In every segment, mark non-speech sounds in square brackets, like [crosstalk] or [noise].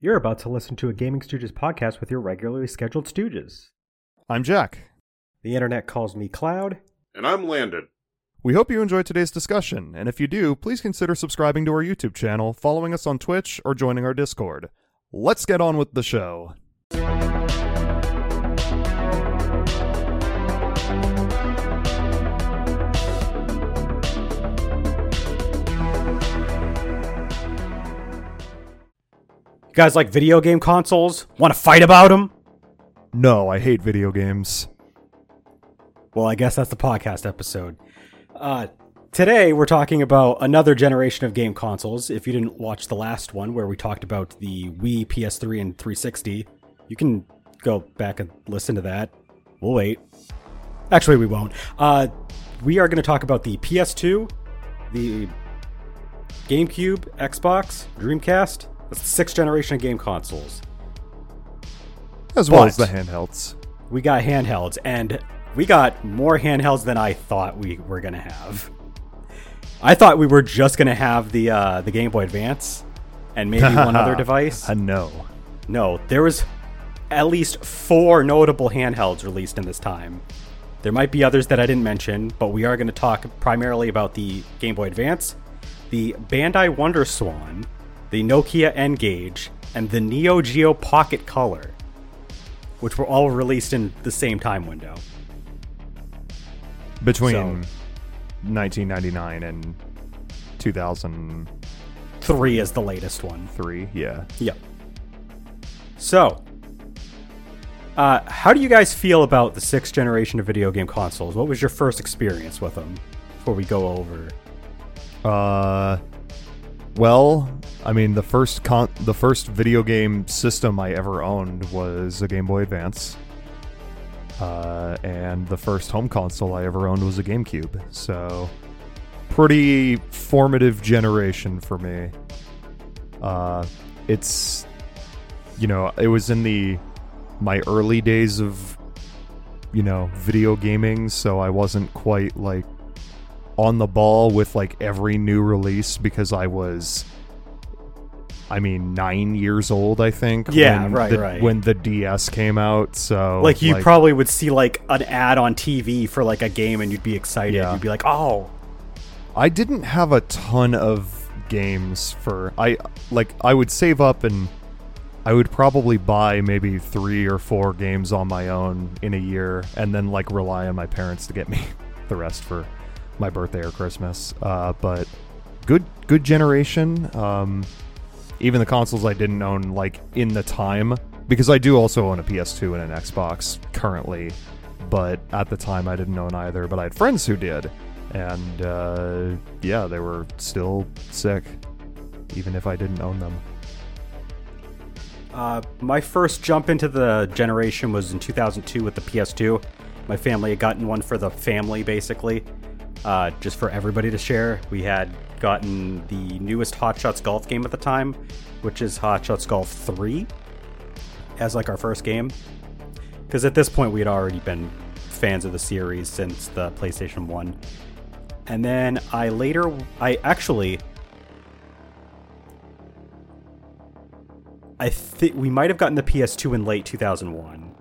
You're about to listen to a Gaming Stooges podcast with your regularly scheduled Stooges. I'm Jack. The internet calls me Cloud. And I'm Landon. We hope you enjoyed today's discussion, and if you do, please consider subscribing to our YouTube channel, following us on Twitch, or joining our Discord. Let's get on with the show. Guys like video game consoles? Want to fight about them? No, I hate video games. Well, I guess that's the podcast episode. Uh, today, we're talking about another generation of game consoles. If you didn't watch the last one, where we talked about the Wii, PS3, and 360, you can go back and listen to that. We'll wait. Actually, we won't. Uh, we are going to talk about the PS2, the GameCube, Xbox, Dreamcast. That's the sixth generation of game consoles. As well But- as the handhelds. we got handhelds and we got more handhelds than I thought we were gonna have. I thought we were just gonna have the uh, the Game Boy Advance and maybe one other [laughs] device. I know. No, there was at least four notable handhelds released in this time. There might be others that I didn't mention, but we are going to talk primarily about the Game Boy Advance, the Bandai Wonder Swan, the Nokia N-Gage, and the Neo Geo Pocket Color, which were all released in the same time window. Between So- 1999 and 2003, is the latest one. Three, yeah. Yep. So, uh, how do you guys feel about the sixth generation of video game consoles? What was your first experience with them? Before we go over, Uh, well, I mean, the first con- the first video game system I ever owned was a Game Boy Advance. Uh, and the first home console I ever owned was a GameCube. So, pretty formative generation for me. Uh, it's, you know, it was in the my early days of, you know, video gaming, so I wasn't quite like on the ball with like every new release because I was I mean 9 years old I think Yeah, when right, the, right. when the DS came out so like you probably would see like an ad on TV for like a game, and you'd be excited. Yeah. You'd be like, "Oh, I didn't have a ton of games for I like I would save up and I would probably buy maybe 3 or 4 games on my own in a year and then like rely on my parents to get me [laughs] the rest for my birthday or Christmas. Uh, but good good generation. Um, even the consoles I didn't own like in the time because I do also own a PS2 and an Xbox currently, but at the time I didn't own either. But I had friends who did, and uh, yeah, they were still sick, even if I didn't own them. Uh, my first jump into the generation was in 2002 with the PS2. My family had gotten one for the family, basically, uh, just for everybody to share. We had gotten the newest Hot Shots Golf game at the time, which is Hot Shots Golf 3, as like our first game. Because at this point, we had already been fans of the series since the PlayStation 1. And then I later, I actually, I think we might have gotten the PS2 in late 2001.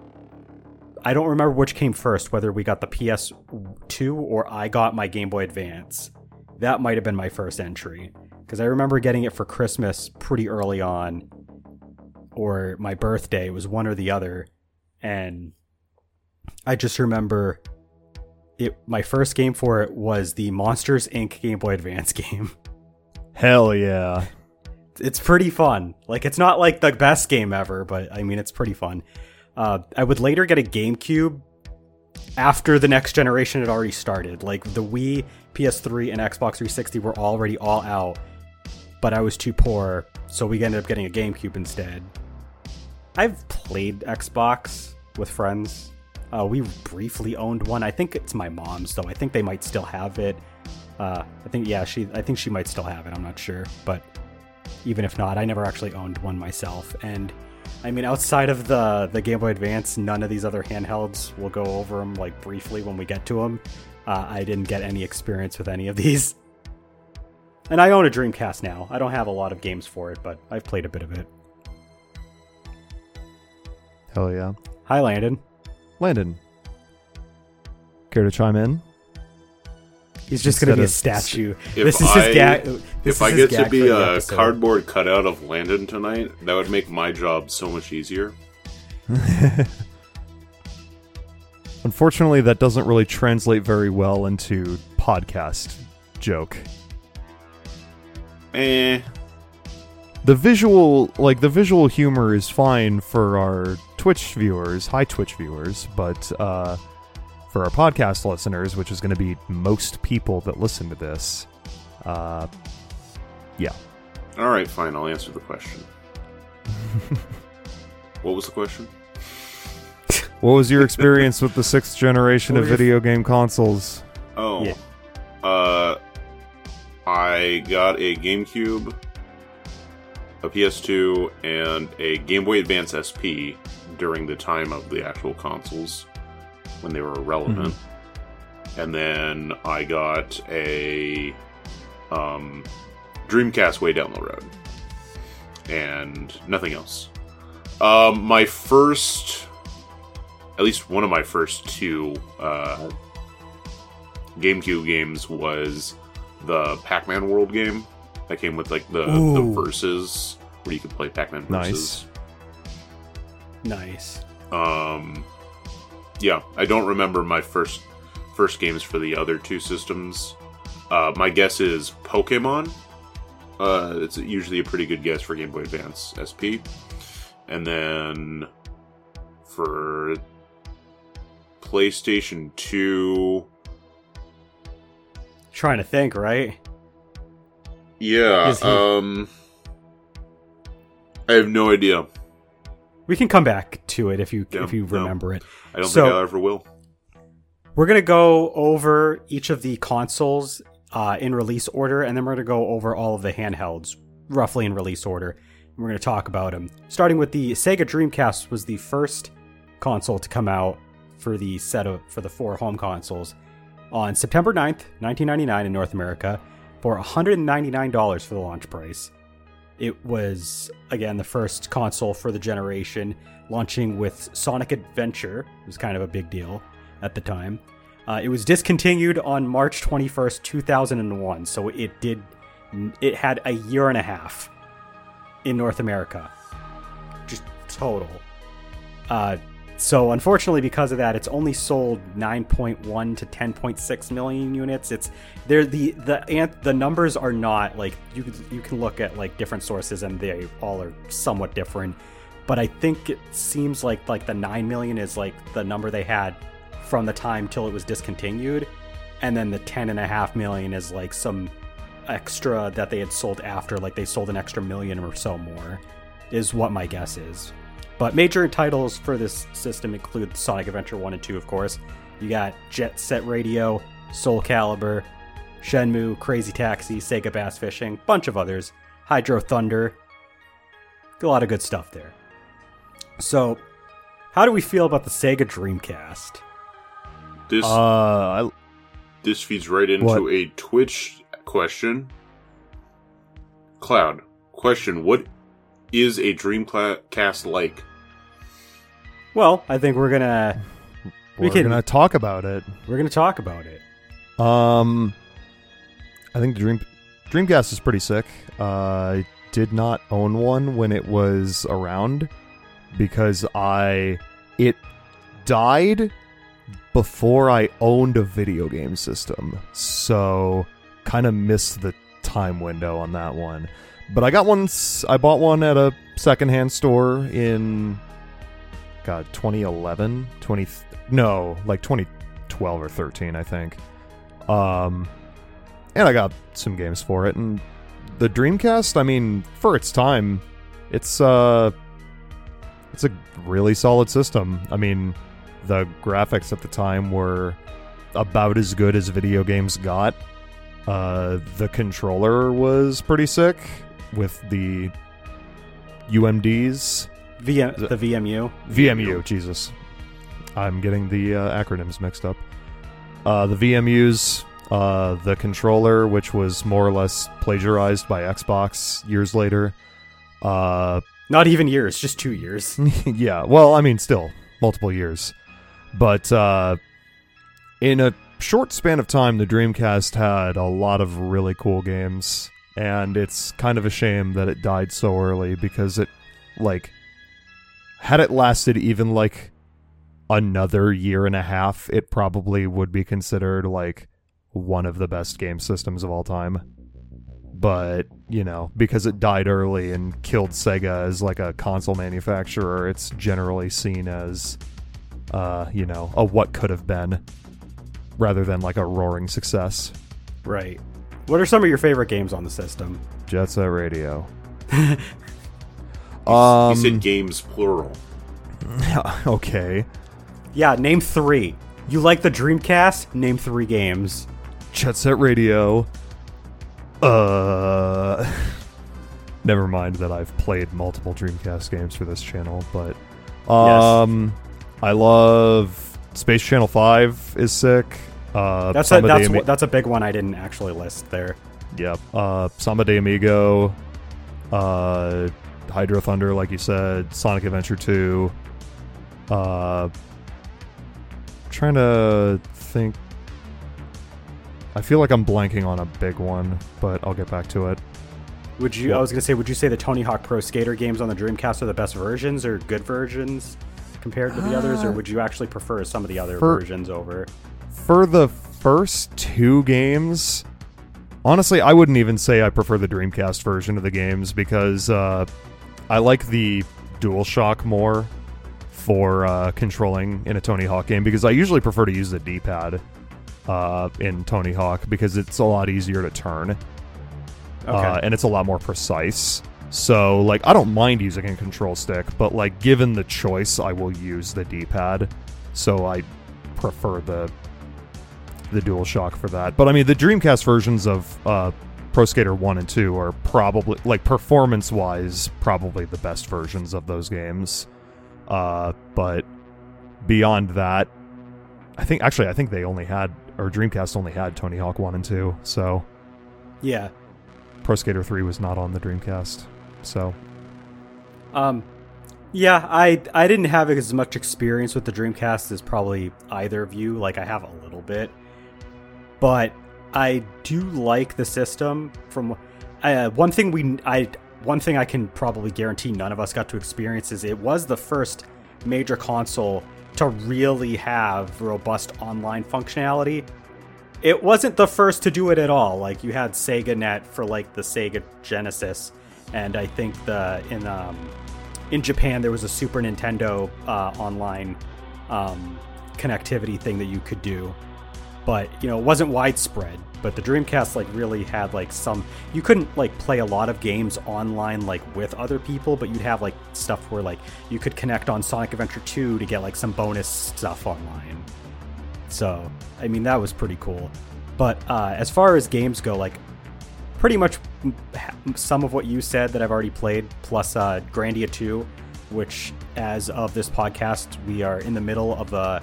I don't remember which came first, whether we got the PS2 or I got my Game Boy Advance. That might have been my first entry because I remember getting it for Christmas pretty early on, or my birthday. It was one or the other, and I just remember it. My first game for it was the Monsters Inc. Game Boy Advance [laughs] game. Hell yeah! it's pretty fun. Like it's not like the best game ever, but I mean it's pretty fun. Uh, I would later get a GameCube after the next generation had already started. Like the Wii, PS3, and Xbox 360 were already all out, but I was too poor, so we ended up getting a GameCube instead. I've played Xbox with friends. Uh, we briefly owned one. I think it's my mom's though. I think they might still have it. Uh, I think yeah, she. I think she might still have it. I'm not sure, but even if not, I never actually owned one myself. And I mean, outside of the the Game Boy Advance, none of these other handhelds. We'll go over them like briefly when we get to them. Uh, I didn't get any experience with any of these. [laughs] And I own a Dreamcast now. I don't have a lot of games for it, but I've played a bit of it. Hell yeah. Hi, Landon. Landon, care to chime in? He's just going to be a statue. If this is I- his gag. this If is I get to be a episode. cardboard cutout of Landon tonight, that would make my job so much easier. [laughs] Unfortunately, that doesn't really translate very well into podcast joke. Eh. The visual, like the visual humor, is fine for our Twitch viewers, high Twitch viewers, but uh, for our podcast listeners, which is going to be most people that listen to this, uh, yeah. All right, fine. I'll answer the question. [laughs] what was the question? What was your experience with the sixth generation of [laughs] video game consoles? Oh. Yeah. Uh, I got a GameCube, a PS2, and a Game Boy Advance SP during the time of the actual consoles when they were relevant. And then I got a um, Dreamcast way down the road. And nothing else. Um, my first, at least one of my first two uh, GameCube games was the Pac-Man World game that came with like the, the Ooh. verses where you could play Pac-Man Nice. versus. Nice. Um, yeah, I don't remember my first first games for the other two systems. Uh, my guess is Pokemon. Uh, it's usually a pretty good guess for Game Boy Advance SP. And then for PlayStation 2, Trying to think, right? yeah, he- um I have no idea. We can come back to it if you Yeah, if you no. remember it. I don't So- think I ever will. We're gonna go over each of the consoles uh, in release order, and then we're gonna go over all of the handhelds roughly in release order. And we're gonna talk about them. Starting with the Sega Dreamcast was the first console to come out for the set of for the four home consoles on September 9th, 1999 in North America for $199 for the launch price. It was again the first console for the generation, launching with Sonic Adventure. It was kind of a big deal at the time. Uh, it was discontinued on March 21st, 2001, so it did it had a year and a half in North America. Just total. Uh, so unfortunately, because of that, it's only sold 9.1 to 10.6 million units. It's there the the the numbers are not like you you can look at like different sources and they all are somewhat different. But I think it seems like like the 9 million is like the number they had from the time till it was discontinued, and then the 10 and a half million is like some extra that they had sold after, like they sold an extra million or so more, is what my guess is. But major titles for this system include Sonic Adventure 1 and 2, of course. You got Jet Set Radio, Soul Calibur, Shenmue, Crazy Taxi, Sega Bass Fishing, bunch of others, Hydro Thunder. A lot of good stuff there. So, how do we feel about the Sega Dreamcast? This Uh, I, this feeds right into What? a Twitch question. Cloud question: What is a Dreamcast like? Well, I think we're gonna We we're can- gonna talk about it. we're gonna talk about it. Um, I think the Dream Dreamcast is pretty sick. Uh, I did not own one when it was around because I it died before I owned a video game system, so kind of missed the time window on that one. But I got one. I bought one at a secondhand store in God 2011, 20 no, like 2012 or 13, I think. Um, and I got some games for it. And the Dreamcast, I mean, for its time, it's uh, it's a really solid system. I mean, the graphics at the time were about as good as video games got. Uh, the controller was pretty sick with the UMDs. VM, The- VMU. VMU, Jesus. I'm getting the uh, acronyms mixed up. Uh, the VMUs, uh, the controller, which was more or less plagiarized by Xbox years later, uh, Not even years, just two years. [laughs] yeah, well, I mean, still multiple years, but uh, in a short span of time, the Dreamcast had a lot of really cool games, and it's kind of a shame that it died so early because it, like, had it lasted even like another year and a half, it probably would be considered like one of the best game systems of all time. But, you know, because it died early and killed Sega as like a console manufacturer, it's generally seen as uh, you know, a what could have been rather than like a roaring success. Right. What are some of your favorite games on the system? Jet Set Radio. [laughs] um, You um, said games plural. [laughs] okay. Yeah, name three. You like the Dreamcast? Name three games. Jet Set Radio. Uh, [laughs] never mind that I've played multiple Dreamcast games for this channel, but um, I love Space Channel Five is sick. Uh, That's a, that's Ami- that's a big one I didn't actually list there. Yep. Uh, Samba de Amigo, uh, Hydro Thunder, like you said, Sonic Adventure 2. Uh, trying to think. I feel like I'm blanking on a big one, but I'll get back to it. Would you? I was gonna say, would you say the Tony Hawk Pro Skater games on the Dreamcast are the best versions or good versions compared to the others, or would you actually prefer some of the other For- versions over? For the first two games, honestly, I wouldn't even say I prefer the Dreamcast version of the games because uh, I like the DualShock more for uh, controlling in a Tony Hawk game because I usually prefer to use the D-pad uh, in Tony Hawk because it's a lot easier to turn Okay. uh, and it's a lot more precise. So, like, I don't mind using a control stick, but like, given the choice, I will use the D-pad. So I prefer the the DualShock for that. But I mean, the Dreamcast versions of uh, Pro Skater One and Two are probably, like, performance-wise, probably the best versions of those games. Uh, but beyond that, I think actually, I think they only had or Dreamcast only had Tony Hawk One and Two. So yeah. Pro Skater 3 was not on the Dreamcast. So, Um, yeah, I I didn't have as much experience with the Dreamcast as probably either of you. Like I have a little bit, but I do like the system. From uh, one thing we I one thing I can probably guarantee none of us got to experience is it was the first major console to really have robust online functionality. It wasn't the first to do it at all. Like you had Sega Net for like the Sega Genesis, and I think the in um, in Japan there was a Super Nintendo uh, online um, connectivity thing that you could do, but you know it wasn't widespread. But the Dreamcast like really had like some. You couldn't like play a lot of games online like with other people, but you'd have like stuff where like you could connect on Sonic Adventure 2 to get like some bonus stuff online. So, I mean, that was pretty cool. But uh, as far as games go, like, pretty much some of what you said that I've already played, plus uh, Grandia 2, which, as of this podcast, we are in the middle of a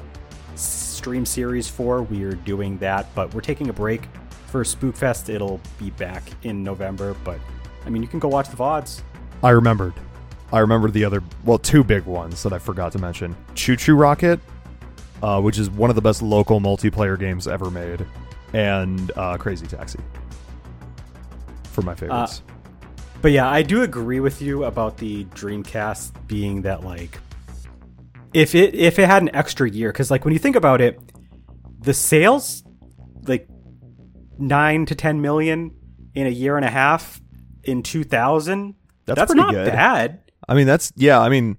stream series for. We are doing that, but we're taking a break for Spookfest. It'll be back in November, but I mean, you can go watch the VODs. I remembered. I remembered the other, well, two big ones that I forgot to mention. ChuChu Rocket, uh, which is one of the best local multiplayer games ever made, and uh, Crazy Taxi for my favorites. But yeah, I do agree with you about the Dreamcast being that like if it if it had an extra year cuz like when you think about it the sales like 9 to 10 million in a year and a half in 2000 That's that's, not good. bad. I mean, that's, yeah, I mean,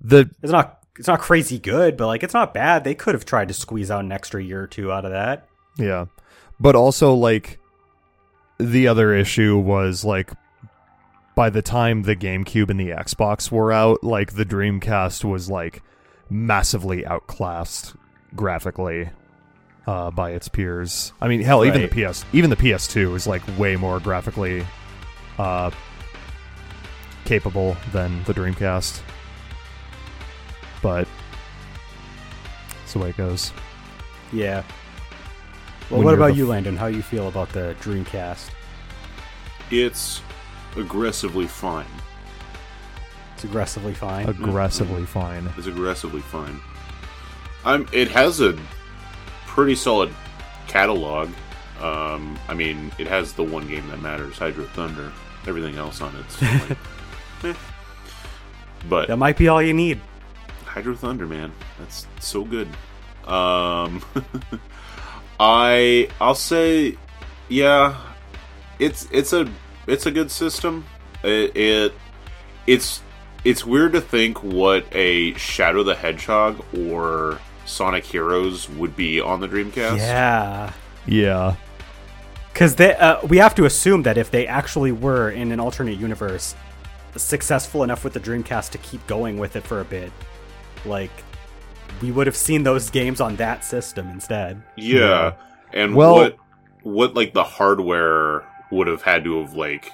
the It's not it's not crazy good, but like it's not bad. They could have tried to squeeze out an extra year or two out of that. Yeah. But also like the other issue was like by the time the GameCube and the Xbox were out, like the Dreamcast was like massively outclassed graphically uh, by its peers. I mean, hell, even the PS even the PS2 is like way more graphically uh, capable than the Dreamcast. But that's the way it goes. Yeah. Well, When what about the you, Landon? How you feel about the Dreamcast? It's aggressively fine. It's aggressively fine. Aggressively fine. It's aggressively fine. Um, it has a pretty solid catalog. Um, I mean, it has the one game that matters, Hydro Thunder. Everything else on it's [laughs] like, eh. But that might be all you need. Hydro Thunder, man, that's so good. Um, [laughs] I I'll say, yeah, it's it's a it's a good system. It, it it's it's weird to think what a Shadow the Hedgehog or Sonic Heroes would be on the Dreamcast. Yeah. Yeah. Because they, uh, we have to assume that if they actually were in an alternate universe, successful enough with the Dreamcast to keep going with it for a bit, like we would have seen those games on that system instead. Yeah, and Well- what what like the hardware would have had to have like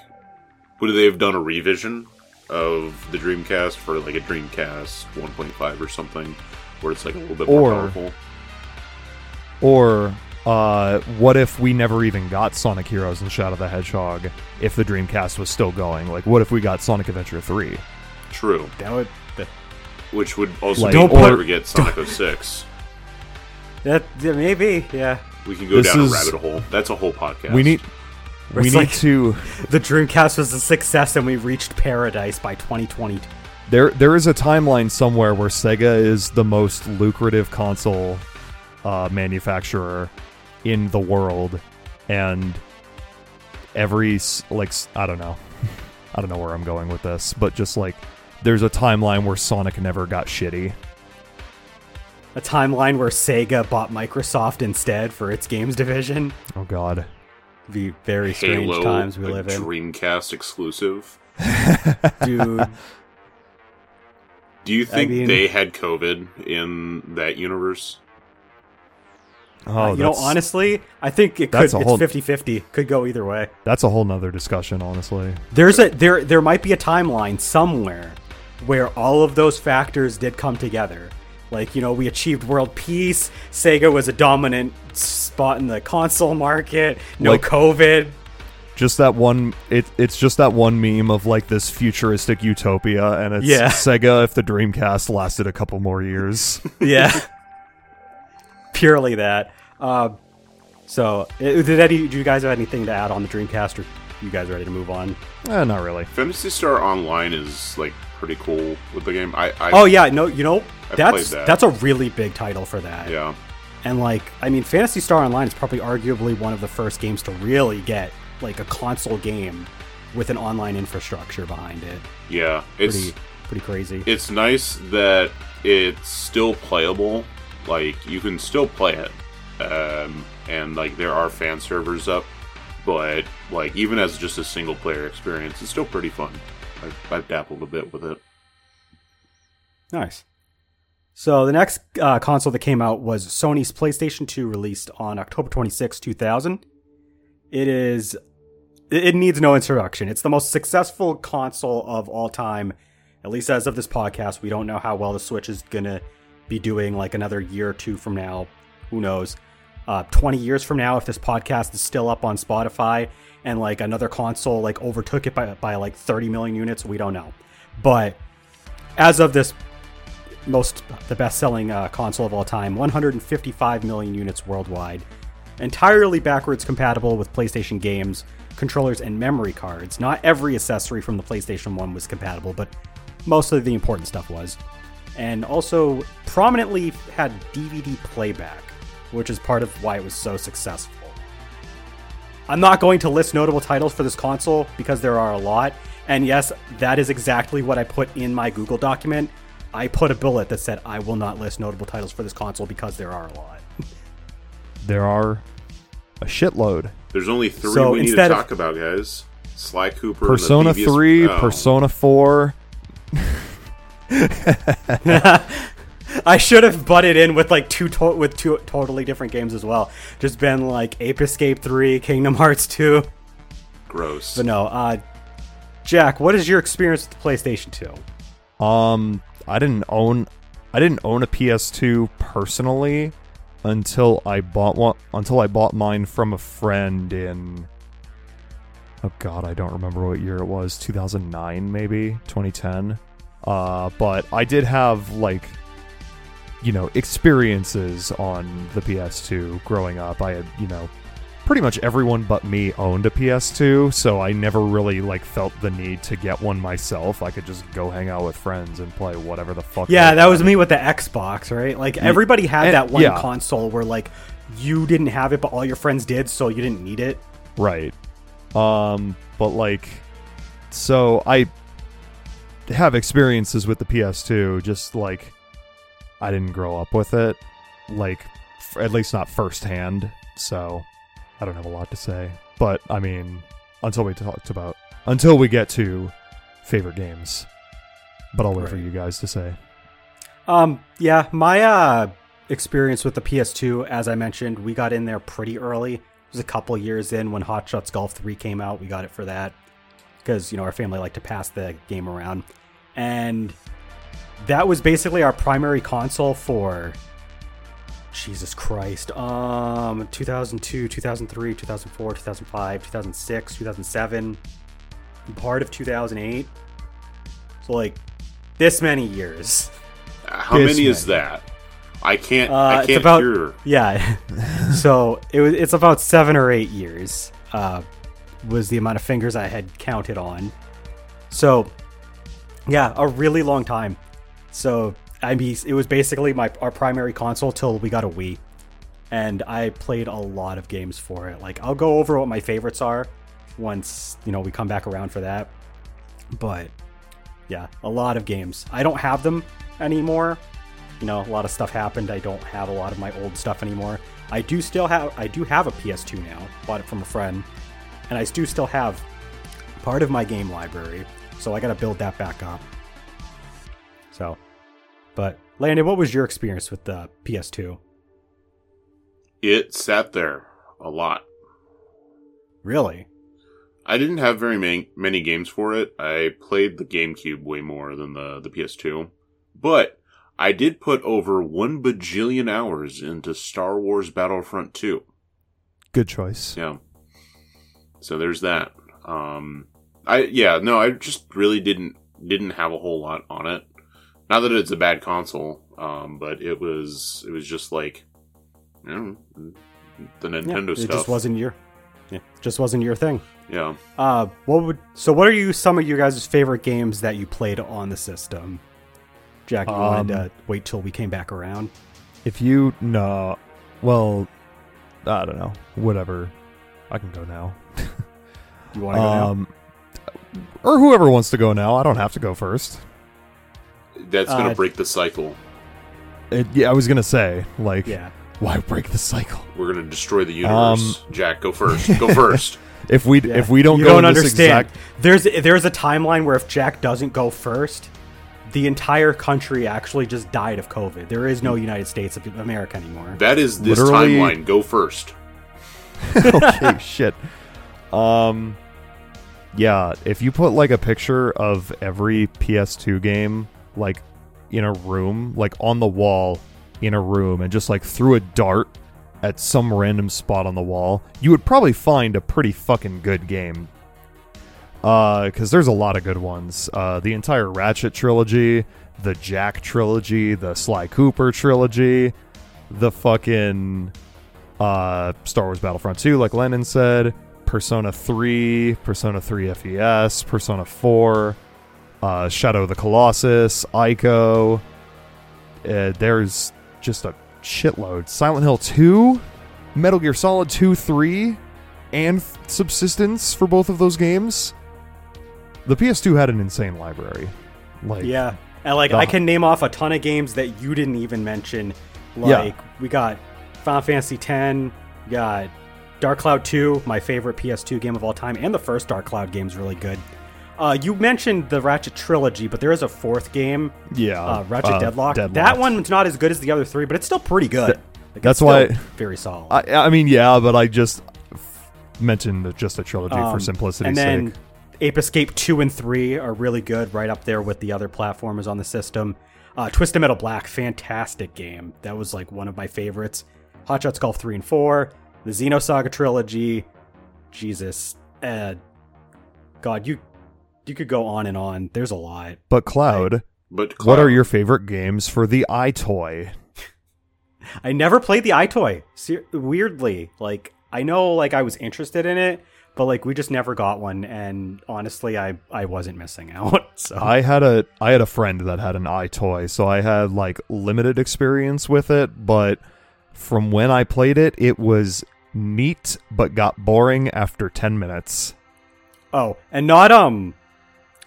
would they have done a revision of the Dreamcast for like a Dreamcast 1.5 or something where it's like a little bit more Or- powerful? Or uh, what if we never even got Sonic Heroes and Shadow the Hedgehog if the Dreamcast was still going? Like, what if we got Sonic Adventure 3? True, That would that which would also Like- Don't me put- forget [laughs] Sonic 06. that yeah, maybe yeah. We can go This down is- a rabbit hole. That's a whole podcast. We need. We need like- to. [laughs] The Dreamcast was a success, and we reached paradise by 2020. There, there is a timeline somewhere where Sega is the most lucrative console uh, manufacturer in the world, and every like I don't know, [laughs] I don't know where I'm going with this, but just like there's a timeline where Sonic never got shitty. A timeline where Sega bought Microsoft instead for its games division. Oh God, Be very strange Halo, times we a live in, Dreamcast exclusive. [laughs] dude. Do you think mean- they had COVID in that universe? oh, Uh, you know, honestly, I think it could. that's a It's whole- 50-50. Could go either way. that's a whole nother discussion. Honestly, There's a there there might be a timeline somewhere where all of those factors did come together. Like, you know, we achieved world peace, Sega was a dominant spot in the console market, no Like- COVID. just that one. It, it's just that one meme of like this futuristic utopia, and it's Yeah. [laughs] Sega if the Dreamcast lasted a couple more years. [laughs] Yeah. Purely that. Um, so, did any do you guys have anything to add on the Dreamcast or you guys ready to move on? eh, not really. Phantasy Star Online is like pretty cool with the game. I, I Oh yeah, no, you know, I've that's that. that's a really big title for that. yeah. And like, I mean, Phantasy Star Online is probably arguably one of the first games to really get like a console game with an online infrastructure behind it. Yeah, it's Pretty pretty crazy. it's nice that it's still playable. Like you can still play it, um, and like there are fan servers up. But like even as just a single player experience, it's still pretty fun. I've, I've dabbled a bit with it. Nice. So the next uh, console that came out was Sony's PlayStation 2, released on October 26, 2000. It is. It needs no introduction. It's the most successful console of all time, at least as of this podcast. We don't know how well the Switch is gonna be doing like another year or two from now. Who knows? Uh, 20 years from now, if this podcast is still up on Spotify and like another console like overtook it by, by like 30 million units, we don't know. But as of this most the best-selling uh, console of all time 155 million units worldwide entirely backwards compatible with playstation games controllers and memory cards. Not every accessory from the playstation 1 was compatible but most of the important stuff was. And also prominently had dvd playback which is part of why it was so successful i'm not going to list notable titles for this console because there are a lot and yes that is exactly what i put in my google document I put a bullet that said I will not list notable titles for this console because there are a lot. There are a shitload. There's only three So we need to instead of- talk about, guys. Sly Cooper, Persona Devious- 3, oh. Persona 4. [laughs] [laughs] [laughs] I should have butted in with like two to- with two totally different games as well. Just been like Ape Escape 3, Kingdom Hearts 2. Gross. But no, uh Jack, what is your experience with the PlayStation 2? Um I didn't own I didn't own a PS2 personally until I bought one until I bought mine from a friend in Oh god, I don't remember what year it was. 2009 maybe, 2010. Uh, but I did have like you know experiences on the PS2 growing up. I had you know pretty much everyone but me owned a PS2, so I never really like felt the need to get one myself. I could just go hang out with friends and play whatever the fuck. Yeah, that was me with the Xbox, right? Like everybody had and- that one yeah. console where like you didn't have it, but all your friends did, so you didn't need it. Right. Um, but like, so I have experiences with the PS2, just like I didn't grow up with it, like f- at least not firsthand. So I don't have a lot to say. But I mean, until we talked about, until we get to favorite games. But I'll wait for you guys to say. Um, yeah, my uh experience with the PS2, as I mentioned, we got in there pretty early. It was a couple years in when Hot Shots Golf 3 came out. We got it for that because, you know, our family liked to pass the game around. And that was basically our primary console for Jesus Christ. Um 2002, 2003, 2004, 2005, 2006, 2007, part of 2008. So like this many years. How This many is that? I can't. Uh, I it's can't about- hear. Yeah. [laughs] so it was it's about seven or eight years. Uh, was the amount of fingers I had counted on. So yeah, a really long time. So I mean, it was basically my our primary console till we got a Wii, and I played a lot of games for it. Like I'll go over what my favorites are once you know we come back around for that. But yeah, a lot of games. I don't have them anymore. You know a lot of stuff happened. I don't have a lot of my old stuff anymore. I do still have i do have a ps2 now. Bought it from a friend. And i do still have part of my game library. So i gotta build that back up. So but landon what was your experience with the ps2 It sat there a lot. really I didn't have very many, many games for it. I played the GameCube way more than the, the PS2. But I did put over one bajillion hours into Star Wars Battlefront 2. Good choice. Yeah. So there's that. Um I yeah, no, I just really didn't didn't have a whole lot on it. Not that it's a bad console, um, but it was it was just like you know, the Yeah, Nintendo it stuff. just wasn't your yeah, just wasn't your thing yeah. uh what would so what are you some of your guys' favorite games that you played on the system jack you wanted Um, to wait till we came back around If you no, well, I don't know. Whatever. I can go now. you want to go now? Um, or whoever wants to go now. I don't have to go first. That's gonna Uh, break the cycle. It, yeah, I was gonna say like, Yeah. why break the cycle? We're gonna destroy the universe. Um, Jack, go [laughs] first. Go first. If we Yeah. if we don't you go don't in this understand. exact, There's there's a timeline where if Jack doesn't go first, the entire country actually just died of COVID. There is no United States of America anymore. That is this Literally- timeline. Go first. [laughs] okay, shit. Um, yeah, if you put like a picture of every PS2 game like in a room, like on the wall in a room, and just like threw a dart at some random spot on the wall, you would probably find a pretty fucking good game. Uh, because there's a lot of good ones. Uh, the entire Ratchet trilogy, the Jak trilogy, the Sly Cooper trilogy, the fucking uh, Star Wars Battlefront 2, like Landon said, Persona 3, Persona 3 FES, Persona 4, uh, Shadow of the Colossus, Ico. Uh, there's just a shitload. Silent Hill 2, Metal Gear Solid 2, 3, and Subsistence for both of those games. The PS2 had an insane library. Like, Yeah. And like I can name off a ton of games that you didn't even mention. Yeah. Like we got Final Fantasy X, we got Dark Cloud 2, my favorite PS2 game of all time, and the first Dark Cloud game is really good. Uh, you mentioned the Ratchet trilogy, but there is a fourth game, yeah. uh, Ratchet uh, Deadlock. That Deadlocked. one's not as good as the other three, but it's still pretty good. Th- Like, that's why- very solid. I, I mean, yeah, but I just f- mentioned just a trilogy for Um, simplicity's and then sake. Ape Escape 2 and 3 are really good, right up there with the other platformers on the system. Uh, Twisted Metal Black, fantastic game. That was like one of my favorites. Hot Shots Golf 3 and 4, the Xenosaga trilogy. Jesus. Uh, God, you you could go on and on. There's a lot. But Cloud, But Cloud. What are your favorite games for the EyeToy? I never played the EyeToy. Ser- weirdly, like I know, like I was interested in it, but like we just never got one. And honestly, I I wasn't missing out. [laughs] So I had a I had a friend that had an EyeToy, so I had like limited experience with it, but from when I played it, it was neat but got boring after 10 minutes. oh, and not um,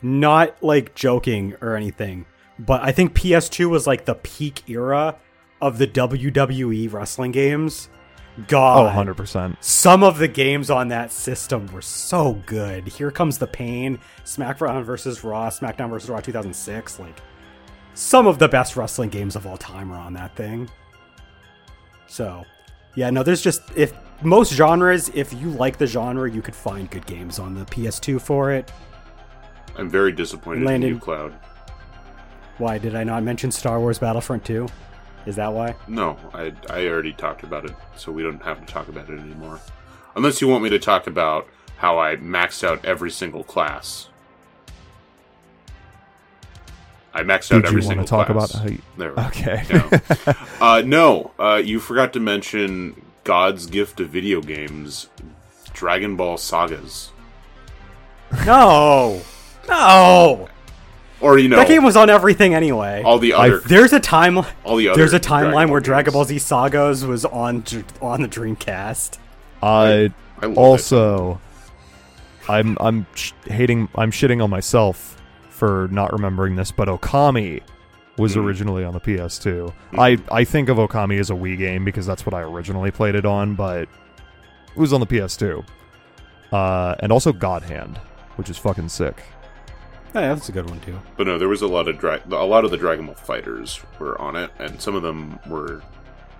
not like joking or anything, but I think PS2 was like the peak era of the WWE wrestling games. Oh, God, 100%. Some of the games on that system were so good. Here comes the pain. SmackDown versus Raw, SmackDown versus Raw 2006. Like some of the best wrestling games of all time are on that thing. So, yeah, no, there's just if most genres, if you like the genre, you could find good games on the PS2 for it. I'm very disappointed Landon- in you, Cloud. Why did I not mention Star Wars Battlefront 2? Is that why? No, I I already talked about it, so we don't have to talk about it anymore. Unless you want me to talk about how I maxed out every single class. I maxed out Did every you single want to talk class. about how you... There. Okay. No. [laughs] uh, no, uh, you forgot to mention God's gift of video games, Dragon Ball Sagas, No! No! or you know, That game was on everything anyway. all the I- other, There's a time. all the other. There's a timeline where. Dragon Ball Z Sagas was on on the Dreamcast. I I love it. also I'm I'm sh- hating I'm shitting on myself for not remembering this, but Okami was Mhm. originally on the PS2. Mm-hmm. I I think of Okami as a Wii game because that's what I originally played it on, but it was on the PS2. Uh, and also God Hand, which is fucking sick. Yeah, that's a good one too. But no, there was a lot of dra- a lot of the Dragon Ball fighters were on it, and some of them were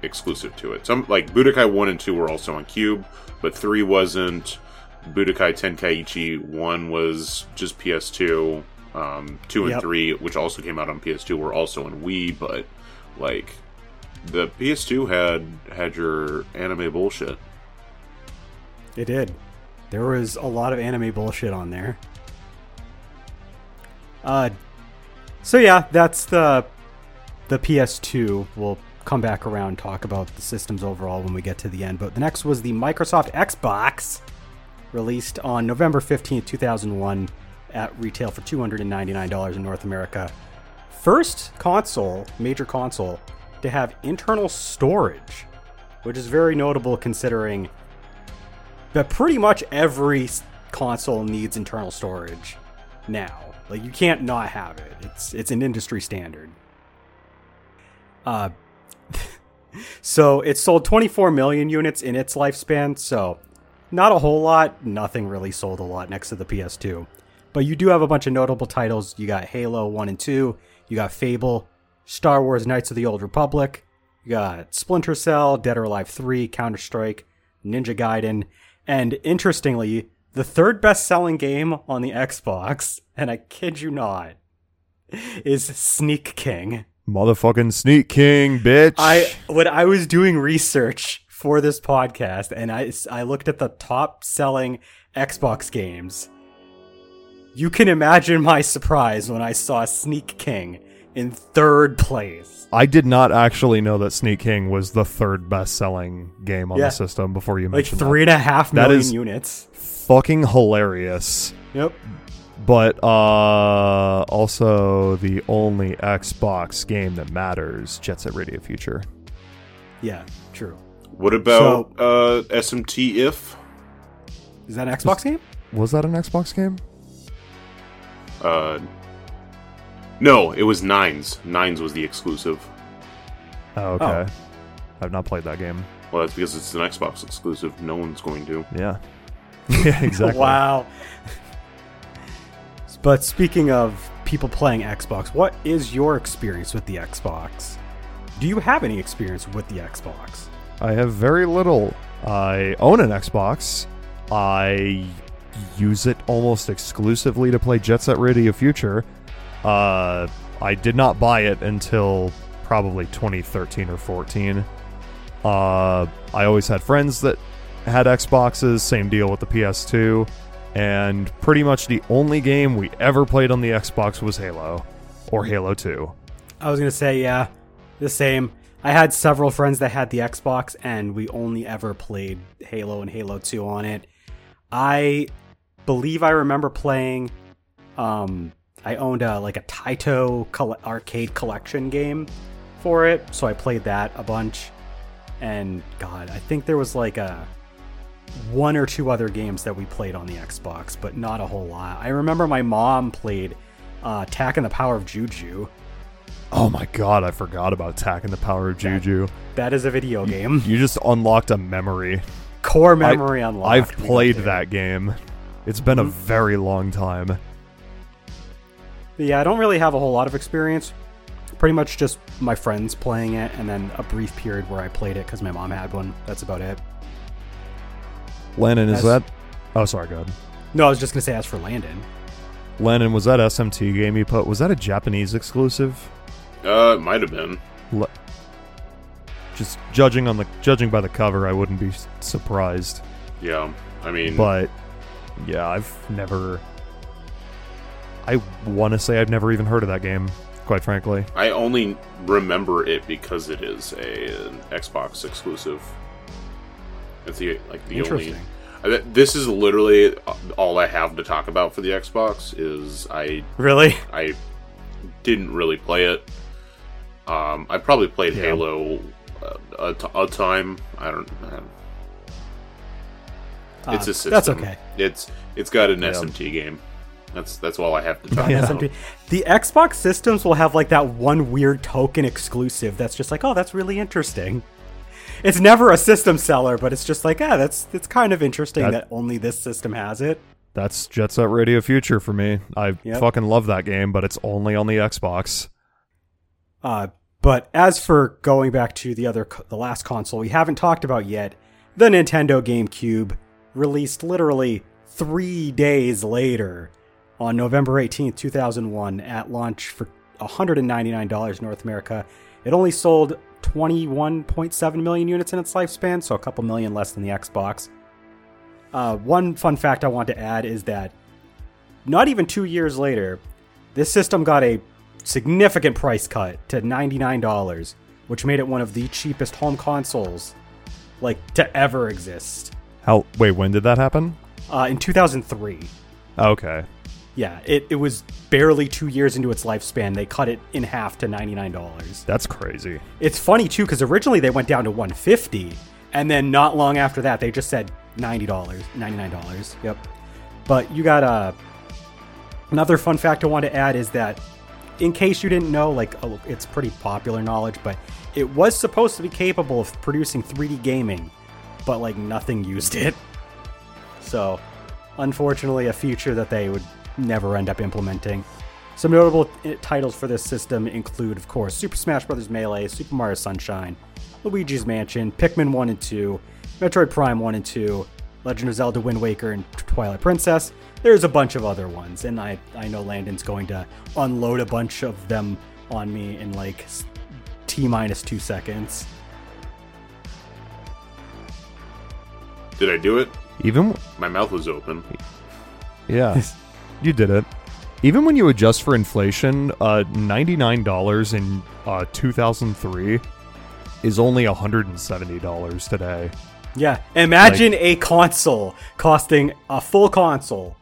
exclusive to it. Some like Budokai One and Two were also on Cube, but Three wasn't. Budokai Tenkaichi One was just PS2. Um, two and Yep. three, which also came out on PS2, were also on Wii. But like, the PS2 had had your anime bullshit. It did. There was a lot of anime bullshit on there. Uh, so yeah, that's the the PS2. We'll come back around talk about the systems overall when we get to the end. But the next was the Microsoft Xbox, released on November fifteenth, two thousand one, at retail for two hundred and ninety nine dollars in North America. First console, major console, to have internal storage, which is very notable considering that pretty much every console needs internal storage now. Like you can't not have it. It's it's an industry standard. Uh [laughs] so it sold 24 million units in its lifespan, so not a whole lot, nothing really sold a lot next to the PS2. But you do have a bunch of notable titles. You got Halo 1 and 2, you got Fable, Star Wars Knights of the Old Republic, you got Splinter Cell, Dead or Alive 3, Counter Strike, Ninja Gaiden, and interestingly, the third best selling game on the Xbox, and I kid you not, is Sneak King. Motherfucking Sneak King, bitch. I when I was doing research for this podcast and I I looked at the top selling Xbox games. You can imagine my surprise when I saw Sneak King in third place. I did not actually know that Sneak King was the third best selling game on Yeah. the system before you Like mentioned three and a half That million is- units. That. Fucking hilarious. Yep. But uh also the only Xbox game that matters, Jet Set Radio Future. Yeah, true. What about uh, SMT If? Is that an Xbox game? Was that an Xbox game? Uh, no, it was Nines. Nines was the exclusive. Oh, okay. I've not played that game. Well, that's because it's an Xbox exclusive. No one's going to. Yeah. [laughs] yeah, [laughs] exactly. Wow. but speaking of people playing Xbox, what is your experience with the Xbox? Do you have any experience with the Xbox? I have very little. I own an Xbox. I use it almost exclusively to play Jet Set Radio Future. Uh, I did not buy it until probably 2013 or 14. Uh, I always had friends that had Xboxes, same deal with the PS2, and pretty much the only game we ever played on the Xbox was Halo. or Halo 2. I was gonna say yeah, the same. I had several friends that had the Xbox, and we only ever played Halo and Halo Two on it. I believe I remember playing. Um, I owned a like a Taito arcade collection game for it, so I played that a bunch. And God, I think there was like a one or two other games that we played on the Xbox, but not a whole lot. I remember my mom played uh, Tak and the Power of Juju. Oh my god, I forgot about Tak and the Power of Juju. That is a video game. You just unlocked a memory. Core memory I, unlocked. I've played that game. It's been a Mhm. very long time. But yeah, I don't really have a whole lot of experience. Pretty much just my friends playing it, and then a brief period where I played it because my mom had one. That's about it. Landon, is As- that? Oh, sorry, God. No, I was just gonna say as for Landon. Lennon, was that SMT game you put? Was that a Japanese exclusive? Uh, it might have been. Le- just judging on the judging by the cover, I wouldn't be surprised. Yeah, I mean, But yeah, I've never. I want to say I've never even heard of that game. Quite frankly, I only remember it because it is a an Xbox exclusive. It's the like the only. I This is literally all I have to talk about for the Xbox. Is I Really? I didn't really play it. Um, I probably played Yeah. Halo uh, a, t- a time. I don't. Don't it's Uh, a system. That's okay. It's it's got an Yeah. SMT game. That's that's all I have to [laughs] talk Yeah. about. SMT. The Xbox systems will have like that one weird token exclusive that's just like, oh, that's really interesting. It's never a system seller, but it's just like, ah, that's it's kind of interesting That- that only this system has it. that's Jet Set Radio Future for me. I Yep. fucking love that game, but it's only on the Xbox. Uh, but as for going back to the other, the last console we haven't talked about yet, the Nintendo GameCube released literally three days later on November 18th, 2001, at launch for $199 North America. It only sold 21.7 million units in its lifespan, so a couple million less than the Xbox. Uh, one fun fact I want to add is that not even two years later, this system got a significant price cut to $99, which made it one of the cheapest home consoles like to ever exist. How? Wait, when did that happen? Uh, in 2003. Okay. Yeah, it, it was barely two years into its lifespan. They cut it in half to $99. That's crazy. It's funny too because originally they went down to 150 and then not long after that they just said $90, $99. Yep. But you got uh, another fun fact I want to add is that in case you didn't know, like oh, it's pretty popular knowledge, but it was supposed to be capable of producing 3D gaming, but like nothing used it. So, unfortunately, a feature that they would never end up implementing. Some notable titles for this system include, of course, Super Smash Bros. Melee, Super Mario Sunshine, Luigi's Mansion, Pikmin 1 and 2, Metroid Prime 1 and 2, Legend of Zelda Wind Waker, and Twilight Princess. There's a bunch of other ones, and I, I know Landon's going to unload a bunch of them on me in like T two seconds. Did I do it? Even My mouth was open. yeah, [laughs] you did it. Even when you adjust for inflation, uh, ninety nine dollars in uh, two thousand three is only hundred and seventy dollars today. Yeah, imagine a console costing a full console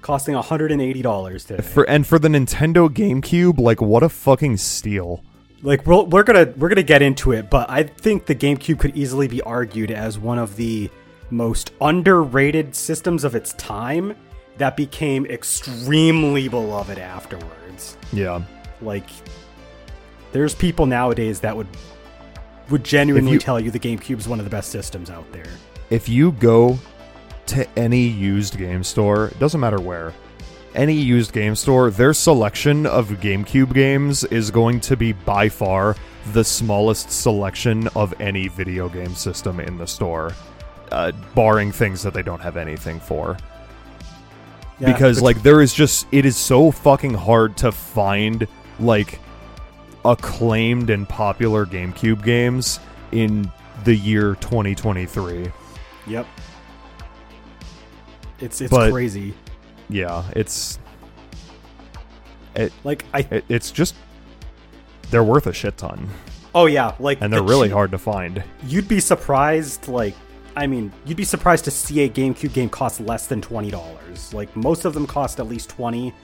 costing $180 today. For and for the Nintendo GameCube, like what a fucking steal. like we're, we're gonna we're gonna get into it but i think the gamecube could easily be argued as one of the most underrated systems of its time that became extremely beloved afterwards Yeah. like there's people nowadays that would would genuinely you- tell you the gamecube is one of the best systems out there If you go to any used game store, it doesn't matter where, any used game store, their selection of GameCube games is going to be by far the smallest selection of any video game system in the store, uh, barring things that they don't have anything for. Yeah, because like there is just it is so fucking hard to find like acclaimed and popular GameCube games in the year 2023. yep it's it's but- crazy Yeah, it's it, Like I it it's just they're worth a shit ton, oh yeah, like and they're the really cheap- hard to find. You'd be surprised, like, I mean, you'd be surprised to see a GameCube game cost less than $20. Like, most of them cost at least 20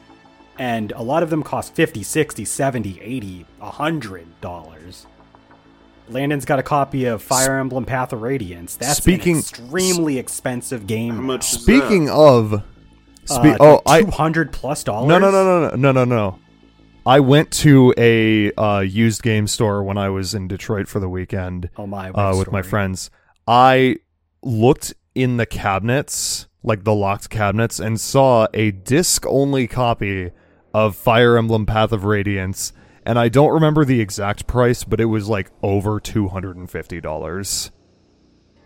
and a lot of them cost 50 60 70 80 100 dollars. Landon's got a copy of fire emblem path of radiance. That's speaking, an extremely expensive game. How much speaking of spe- uh, oh 200 I, plus dollars? No no no no no no no. I went to a uh, used game store when i was in detroit for the weekend oh my uh, with my friends. I looked in the cabinets, like the locked cabinets, and saw a disc only copy of Fire Emblem Path of Radiance. And I don't remember the exact price, but it was like over $250.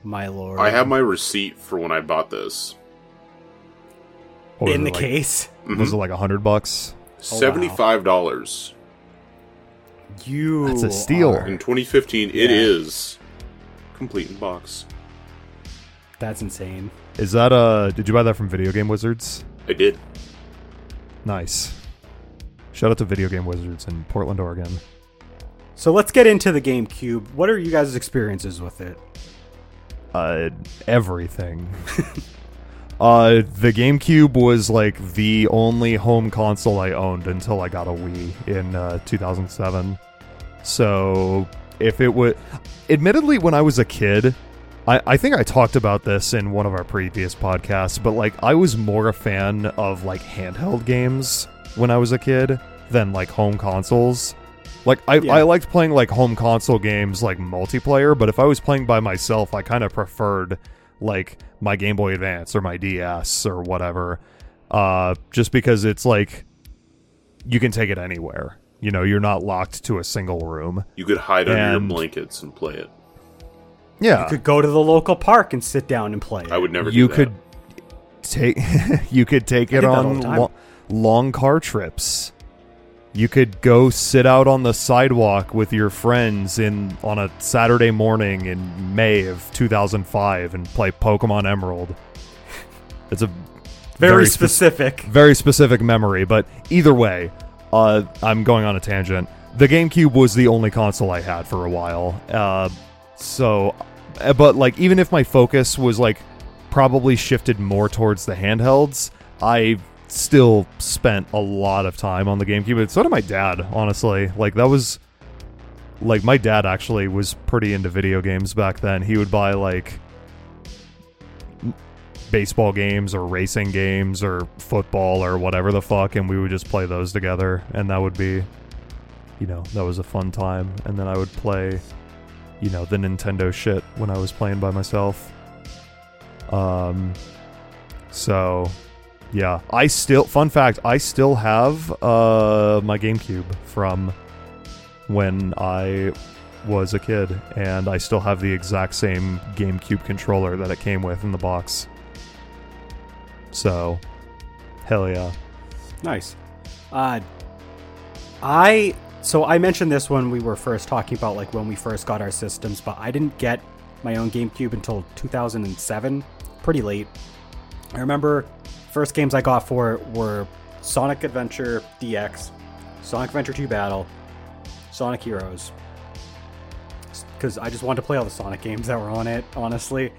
My lord. I have my receipt for when I bought this. Was in the like- case. Mm-hmm. Was it like a hundred bucks? Oh. Seventy-five dollars You That's a steal. are- in 2015. It Yeah. is complete in box. That's insane. Is that uh did you buy that from Video Game Wizards? I did. Nice. Shout out to Video Game Wizards in Portland, Oregon. So let's get into the GameCube. What are you guys' experiences with it? uh, everything. [laughs] uh, the GameCube was like the only home console I owned until I got a Wii in uh, 2007. So if it would, admittedly, when I was a kid, I, I think I talked about this in one of our previous podcasts, but like I was more a fan of like handheld games when I was a kid than like home consoles. Like I, Yeah. I liked playing like home console games like multiplayer, but if I was playing by myself, I kind of preferred like my Game Boy Advance or my DS or whatever. Uh, just because it's like you can take it anywhere. You know, you're not locked to a single room. You could hide under your blankets and play it. Yeah, You could go to the local park and sit down and play. I would never. you do that. could take [laughs] you could take I it did that all on lo- long car trips. You could go sit out on the sidewalk with your friends in on a Saturday morning in May of 2005 and play Pokemon Emerald. It's a Very, spec- specific. very specific memory, but either way, uh, I'm going on a tangent. The GameCube was the only console I had for a while. Uh, so, Uh, but like, even if my focus was like probably shifted more towards the handhelds, I still spent a lot of time on the GameCube. And so did my dad, honestly. Like, that was. Like, my dad actually was pretty into video games back then. He would buy, like, baseball games or racing games or football or whatever the fuck and we would just play those together and that would be you know that was a fun time and then i would play you know the nintendo shit when i was playing by myself um so yeah i still fun fact i still have uh my gamecube from when i was a kid and i still have the exact same gamecube controller that it came with in the box so, hell yeah. Nice. Uh, I so I mentioned this when we were first talking about like when we first got our systems, but I didn't get my own GameCube until 2007, pretty late. I remember first games I got for it were Sonic Adventure DX, Sonic Adventure 2 Battle, Sonic Heroes. Because I just wanted to play all the Sonic games that were on it, honestly.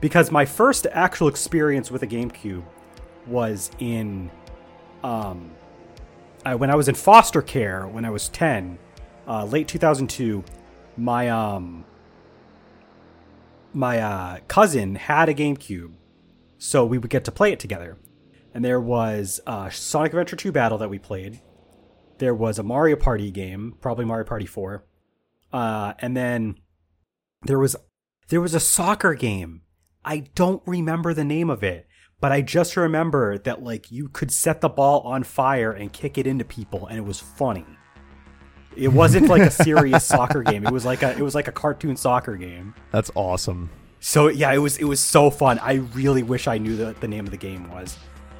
Because my first actual experience with a GameCube was in um, I, when I was in foster care when I was 10, uh, late 2002, my um my uh, cousin had a GameCube, so we would get to play it together. And there was uh, Sonic Adventure 2 Battle that we played. There was a Mario Party game, probably Mario Party 4. Uh, and then there was there was a soccer game. I don't remember the name of it, but I just remember that like you could set the ball on fire and kick it into people and it was funny. It wasn't like a serious [laughs] soccer game. It was like a it was like a cartoon soccer game. That's awesome. So yeah, it was it was so fun. I really wish I knew the, the name of the game was.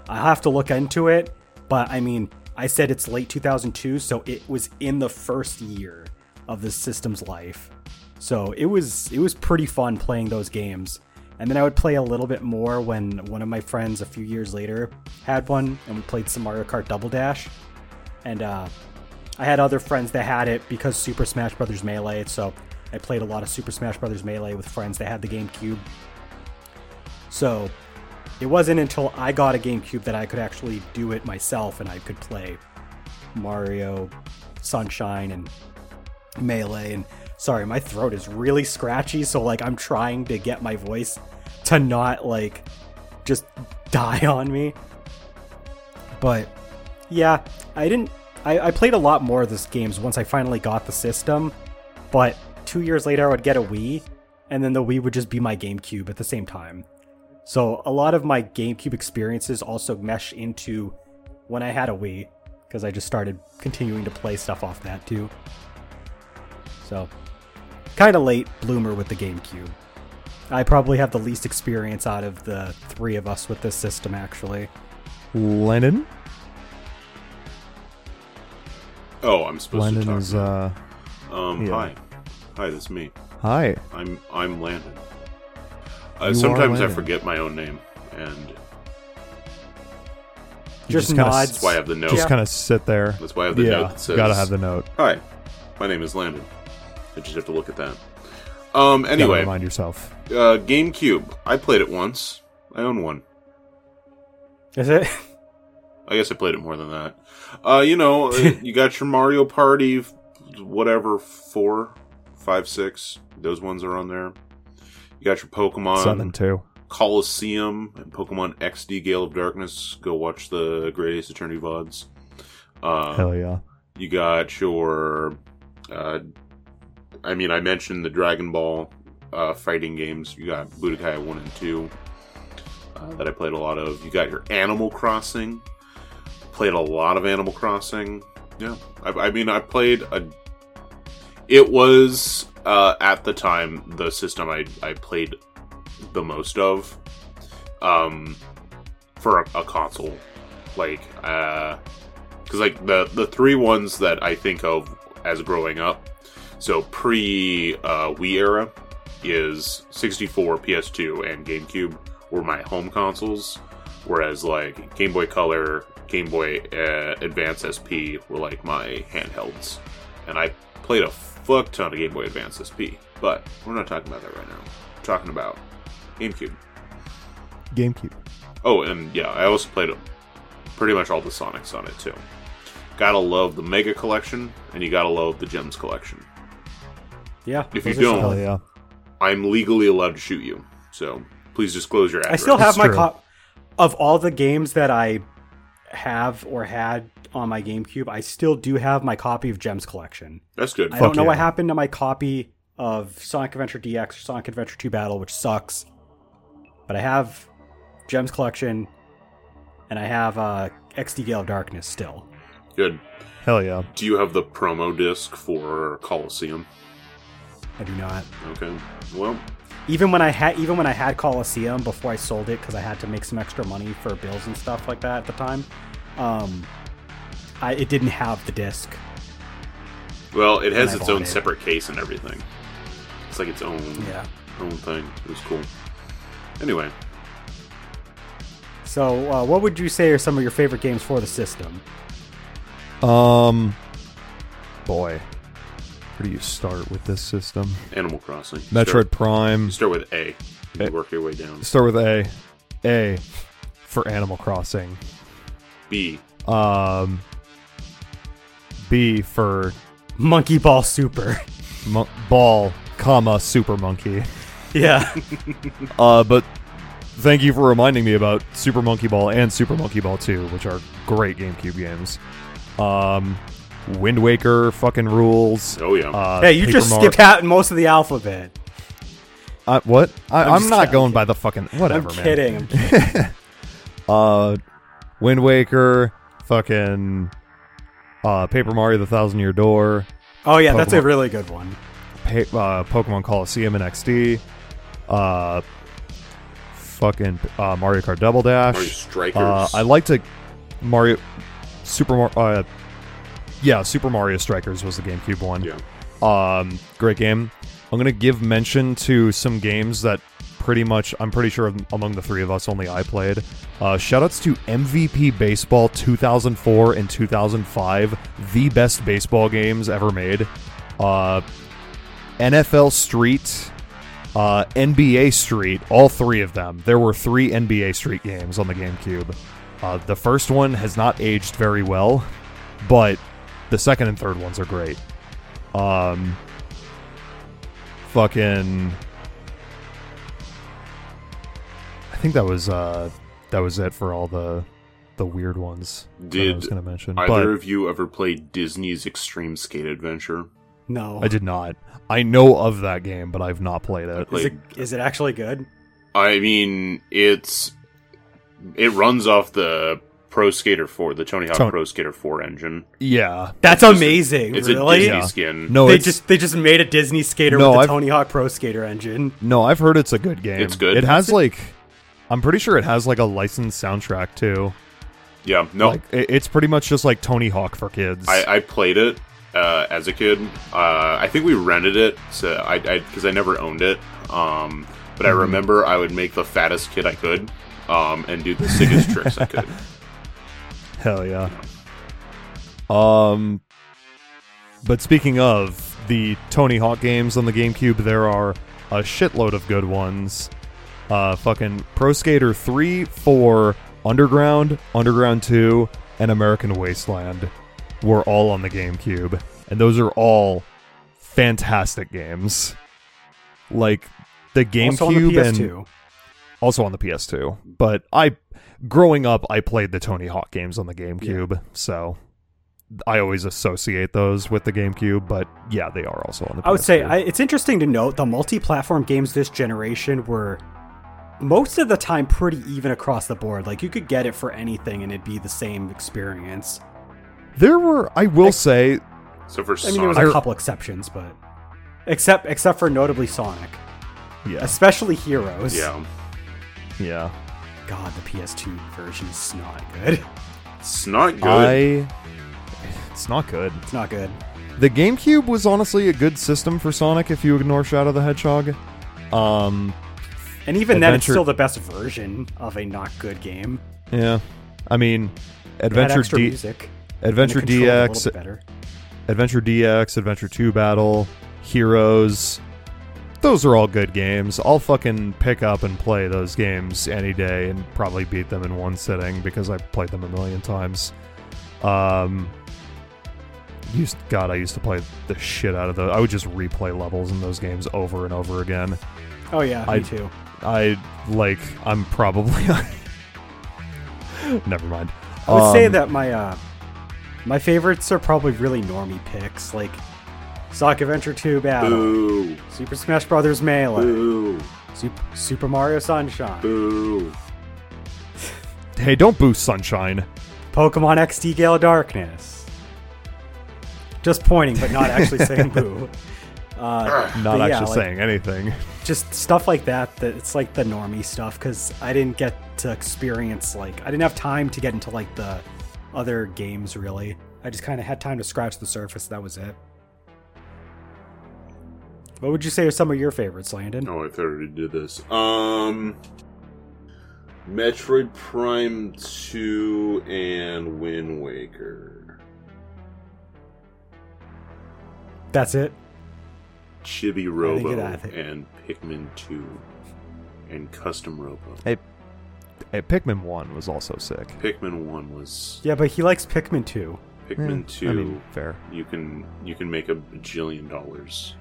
I'll have to look into it, but I mean, I said it's late 2002, so it was in the first year of the system's life. So it was it was pretty fun playing those games. And then I would play a little bit more when one of my friends a few years later had one and we played some Mario Kart Double Dash. and uh, I had other friends that had it because Super Smash Brothers Melee. So I played a lot of Super Smash Brothers Melee with friends that had the GameCube. So it wasn't until I got a GameCube that I could actually do it myself and I could play Mario, Sunshine, and Melee. And sorry, my throat is really scratchy, so like I'm trying to get my voice to not like just die [laughs] on me. But yeah, I didn't. I, I played a lot more of these games once I finally got the system. But two years later, I would get a Wii, and then the Wii would just be my GameCube at the same time. So a lot of my GameCube experiences also mesh into when I had a Wii, because I just started continuing to play stuff off that too. So, kind of late bloomer with the GameCube. I probably have the least experience out of the three of us with this system, actually. Landon. Oh, I'm supposed Landon to talk. is. now. uh um, yeah. hi, hi, that's me. Hi. I'm I'm Landon. Uh, You are sometimes I forget my own name, and You just, just kinda nods. that's why I have the note. Just Yeah. kind of sit there. That's why I have the yeah, note that says, gotta have the note. "Hi, my name is Landon." I just have to look at that. Um. Anyway, remind yourself. uh, GameCube. I played it once. I own one. Is it? I guess I played it more than that. Uh, you know, uh, [laughs] you got your Mario Party, whatever, four, five, six. Those ones are on there. You got your Pokemon Seven two. Coliseum and Pokemon XD Gale of Darkness. Go watch the Great Ace Attorney VODs. Uh, Hell yeah. you got your. Uh, I mean, I mentioned the Dragon Ball uh, fighting games. You got Budokai 1 and 2 uh, that I played a lot of. You got your Animal Crossing. Played a lot of Animal Crossing. Yeah. I, I mean, I played a. It was, uh, at the time, the system I, I played the most of um, for a, a console. Like, uh, because like the the three ones that I think of as growing up, so pre uh, Wii era is 64, PS2, and GameCube were my home consoles, whereas like Game Boy Color, Game Boy uh, Advance SP were like my handhelds, and I played a fuck ton of Game Boy Advance SP. But we're not talking about that right now. We're talking about GameCube. GameCube. Oh, and yeah, I also played pretty much all the Sonics on it too. Gotta love the Mega Collection, and you gotta love the Gems Collection. Yeah. If you don't- Hell yeah. I'm legally allowed to shoot you, so please disclose your address. I still have It's my true. cop of all the games that I have or had on my GameCube. I still do have my copy of Gems Collection. That's good. I don't know yeah. what happened to my copy of Sonic Adventure DX or Sonic Adventure 2 Battle, which sucks. But I have Gems Collection, and I have uh, XD Gale of Darkness still. Good. Hell yeah. Do you have the promo disc for Coliseum? I do not. Okay. Well, Even when I had, even when I had Coliseum before I sold it because I had to make some extra money for bills and stuff like that at the time, um, I, it didn't have the disc. well, it has its own it. separate case and everything. It's like its own Yeah. own thing. It was cool. Anyway, So, uh, what would you say are some of your favorite games for the system? Um, boy, where do you start with this system? Animal Crossing. Metroid Start, Prime. start with A. You A. work your way down. Start with A. A for Animal Crossing. B. Um, B for Monkey Ball Super. [laughs] mon- ball, comma Super Monkey. yeah. [laughs] Uh, but thank you for reminding me about Super Monkey Ball and Super Monkey Ball 2, which are great GameCube games. Um, Wind Waker fucking rules. Oh yeah. Uh, hey, you Paper just Mar- skipped out most of the alphabet. Uh, what? I, I'm I'm, not kidding. going by the fucking whatever, I'm man. kidding. I'm [laughs] kidding. Uh, Wind Waker, fucking uh, Paper Mario: The Thousand Year Door, Oh yeah, that's a really good one. pa- uh, Pokemon Coliseum and XD, uh, fucking uh, Mario Kart Double Dash. Mario Strikers. Uh, I like to Mario Super Mario. Yeah, Super Mario Strikers was the GameCube one. Yeah. Um, great game. I'm gonna give mention to some games that pretty much, I'm pretty sure among the three of us, only I played. Uh, shoutouts to MVP Baseball 2004 and 2005, the best baseball games ever made. Uh, NFL Street, uh, NBA Street, all three of them. There were three NBA Street games on the GameCube. Uh, the first one has not aged very well, but the second and third ones are great. Um, fucking. I think that was uh that was it for all the the weird ones. that I Did was going to mention, Either but of you ever played Disney's Extreme Skate Adventure? No. I did not. I know of that game, but I've not played it. Is it, is it actually good? I mean, it's it runs off the Pro Skater 4, the Tony Hawk Ton- Pro Skater 4 engine. Yeah, That's just a- amazing. It's really? a Disney Yeah. skin. no, they it's, just they just made a Disney skater No, with the I've- Tony Hawk Pro Skater engine. no. I've heard it's a good game. It's good. It has like, I'm pretty sure it has like a licensed soundtrack too. Yeah, no, Like, it- it's pretty much just like Tony Hawk for kids. I, I played it uh, as a kid. Uh, I think we rented it, so I because I, never owned it. Um, but I Mhm. remember I would make the fattest kid I could, um, and do the sickest tricks I could. [laughs] Hell yeah. Um, but speaking of the Tony Hawk games on the GameCube, there are a shitload of good ones. Uh, fucking Pro Skater 3, 4, Underground, Underground 2, and American Wasteland were all on the GameCube. And those are all fantastic games. Like, the also on the GameCube and PS2. also on the PS2. But I, growing up, I played the Tony Hawk games on the GameCube, so I always associate those with the GameCube. But yeah, they are also on the. I would say I, it's interesting to note the multi-platform games this generation were most of the time pretty even across the board. Like you could get it for anything and it'd be the same experience. there were. I will Like- say, So for I mean, there was a couple exceptions, but except except for notably Sonic, yeah, especially Heroes. yeah, yeah. God, the PS2 version's not good. it's not good. I. It's not good. It's not good. The GameCube was honestly a good system for Sonic if you ignore Shadow the Hedgehog. Um, And even then, it's still the best version of a not good game. yeah. I mean, Adventure extra D, music. Adventure the control a little DX. Adventure DX, Adventure 2 Battle, Heroes. Those are all good games. I'll fucking pick up and play those games any day and probably beat them in one sitting because I've played them a million times. Um used God, I used to play the shit out of those. I would just replay levels in those games over and over again. Oh yeah, I- me too. I like I'm probably [laughs] Never mind. I would say Um, that my uh, my favorites are probably really normie picks, like Sonic Adventure 2 Battle, boo, Super Smash Bros. Melee, boo, Super, Super Mario Sunshine, boo. Hey, don't boost Sunshine. Pokemon XD Gale Darkness. Just pointing, but not actually [laughs] saying boo. Uh, Not but yeah, actually like, saying anything. just stuff like that. That it's like the normie stuff because I didn't get to experience like I didn't have time to get into like the other games really. I just kind of had time to scratch the surface. That was it. What would you say are some of your favorites, Landon? Oh, I thought I already did this. Um, Metroid Prime Two and Wind Waker. That's it. Chibi I Robo think it- I think- and Pikmin 2 and Custom Robo. Hey, Pikmin 1 was also sick. Pikmin 1 was Yeah, but he likes Pikmin Two. Pikmin Eh, 2 I mean, fair. you can you can make a bajillion dollars.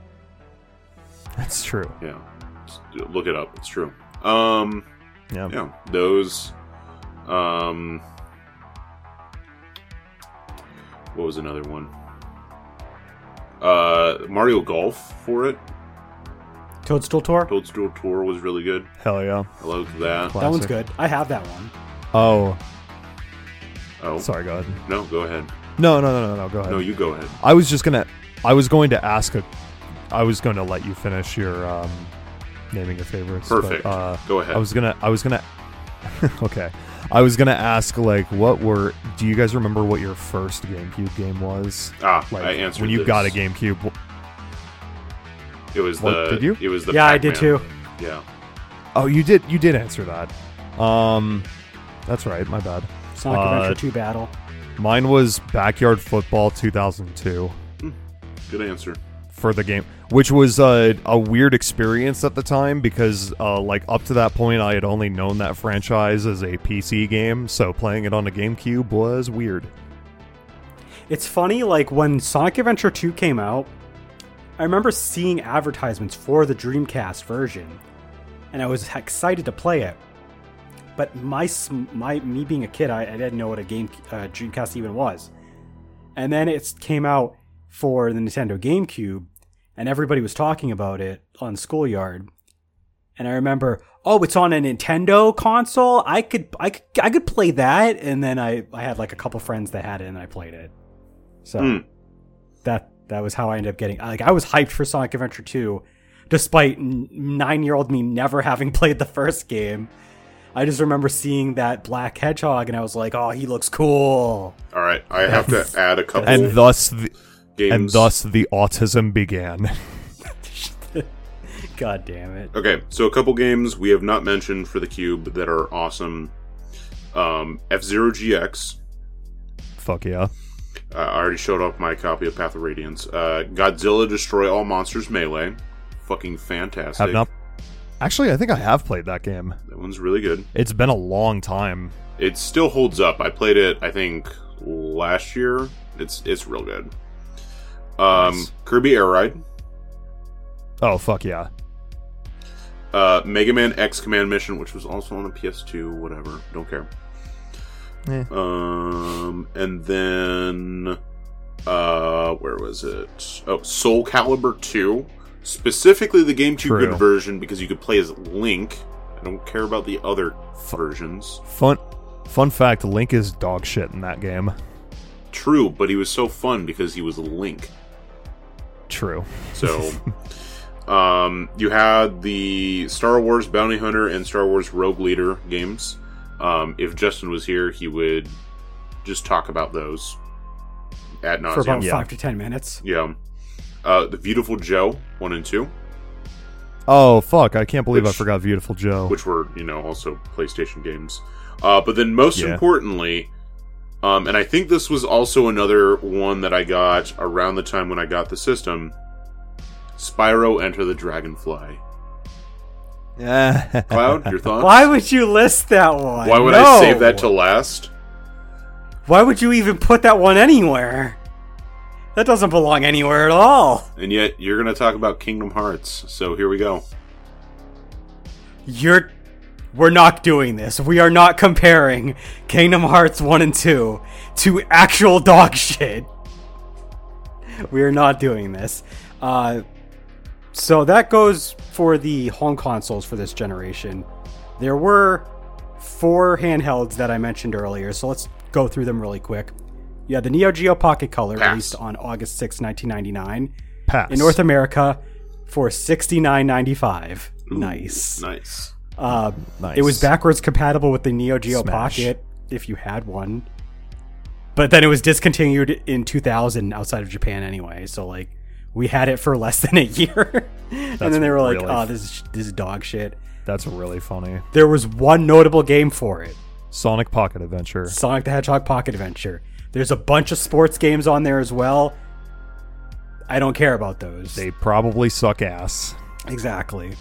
That's true. Yeah. Just look it up. It's true. Um Yeah. yeah, those um what was another one? Uh Mario Golf for it. Toadstool Tour. Toadstool Tour was really good. Hell yeah. I loved that. Classic. That one's good. I have that one. Oh, Oh, sorry, go ahead. no, go ahead. No, no, no, no, no, go ahead. No, you go ahead. I was just gonna, I was going to ask a, I was going to let you finish your um, naming your favorites. Perfect. But, uh, Go ahead. I was gonna, I was gonna, [laughs] okay, I was gonna ask like, what were? Do you guys remember what your first GameCube game was? ah, Like I answered when you this. got a GameCube. It was What, the did you? It was the yeah, I did too. Yeah. Oh, you did. You did answer that. Um, that's right. My bad. Sonic Uh, Adventure 2 Battle. Mine was Backyard Football 2002 Good answer. For the game, which was a weird experience at the time because, uh, like, up to that point, I had only known that franchise as a PC game, so playing it on a GameCube was weird. It's funny, like when Sonic Adventure 2 came out, I remember seeing advertisements for the Dreamcast version, and I was excited to play it. But my my me being a kid, I, I didn't know what a game uh, Dreamcast even was. And then it came out for the Nintendo GameCube, and everybody was talking about it on Schoolyard. And I remember, oh, it's on a Nintendo console. I could I could I could play that. And then I I had like a couple friends that had it, and I played it. So Hmm. that that was how I ended up getting. Like I was hyped for Sonic Adventure 2, despite nine year old me never having [laughs] played the first game. I just remember seeing that black hedgehog, and I was like, "Oh, he looks cool." All right, I have to [laughs] add a couple And thus, the, games. and thus, the autism began. [laughs] God damn it! Okay, so a couple games we have not mentioned for the cube that are awesome. Um, F Zero GX. Fuck yeah. Uh, I already showed off my copy of Path of Radiance. Uh, Godzilla Destroy All Monsters Melee. Fucking fantastic. Have not. Actually, I think I have played that game. That one's really good. It's been a long time. It still holds up. I played it, I think, last year. It's it's real good. Um, Nice. Kirby Air Ride. Oh fuck yeah. Uh, Mega Man X Command Mission, which was also on the PS2. Whatever, don't care. Eh. Um, and then, uh, where was it? Oh, Soul Calibur 2. Specifically the GameCube True. good version because you could play as Link. I don't care about the other versions. Fun. Fun fact: Link is dog shit in that game. True, but he was so fun because he was Link. True. So, um, you had the Star Wars Bounty Hunter and Star Wars Rogue Leader games. Um, if Justin was here, he would just talk about those at For about. Yeah. five to ten minutes. Yeah. Uh, the Beautiful Joe one and two, Oh fuck! I can't believe I forgot Beautiful Joe. which were you know also PlayStation games. Uh, but then most Yeah. importantly, um, and I think this was also another one that I got around the time when I got the system. Spyro Enter the Dragonfly. Yeah. Cloud, your [laughs] thoughts? Why would you list that one? Why would No. I save that to last? Why would you even put that one anywhere? That doesn't belong anywhere at all. And yet you're going to talk about Kingdom Hearts. So here we go. You're. We're not doing this. We are not comparing Kingdom Hearts 1 and 2 to actual dog [laughs] shit. We are not doing this. Uh, so that goes for the home consoles for this generation. There were four handhelds that I mentioned earlier, so let's go through them really quick. You had the Neo Geo Pocket Color, Pass. released on August 6, 1999, Pass. in North America for $69.95. Nice. Nice. Uh, Nice. It was backwards compatible with the Neo Geo Smash. Pocket if you had one. But then it was discontinued in 2000 outside of Japan anyway. So like we had it for less [laughs] than a year. and then they were like, really "Oh, this is this is dog shit." That's really funny. There was one notable game for it. Sonic Pocket Adventure. Sonic the Hedgehog Pocket Adventure. There's a bunch of sports games on there as well. I don't care about those. They probably suck ass. Exactly.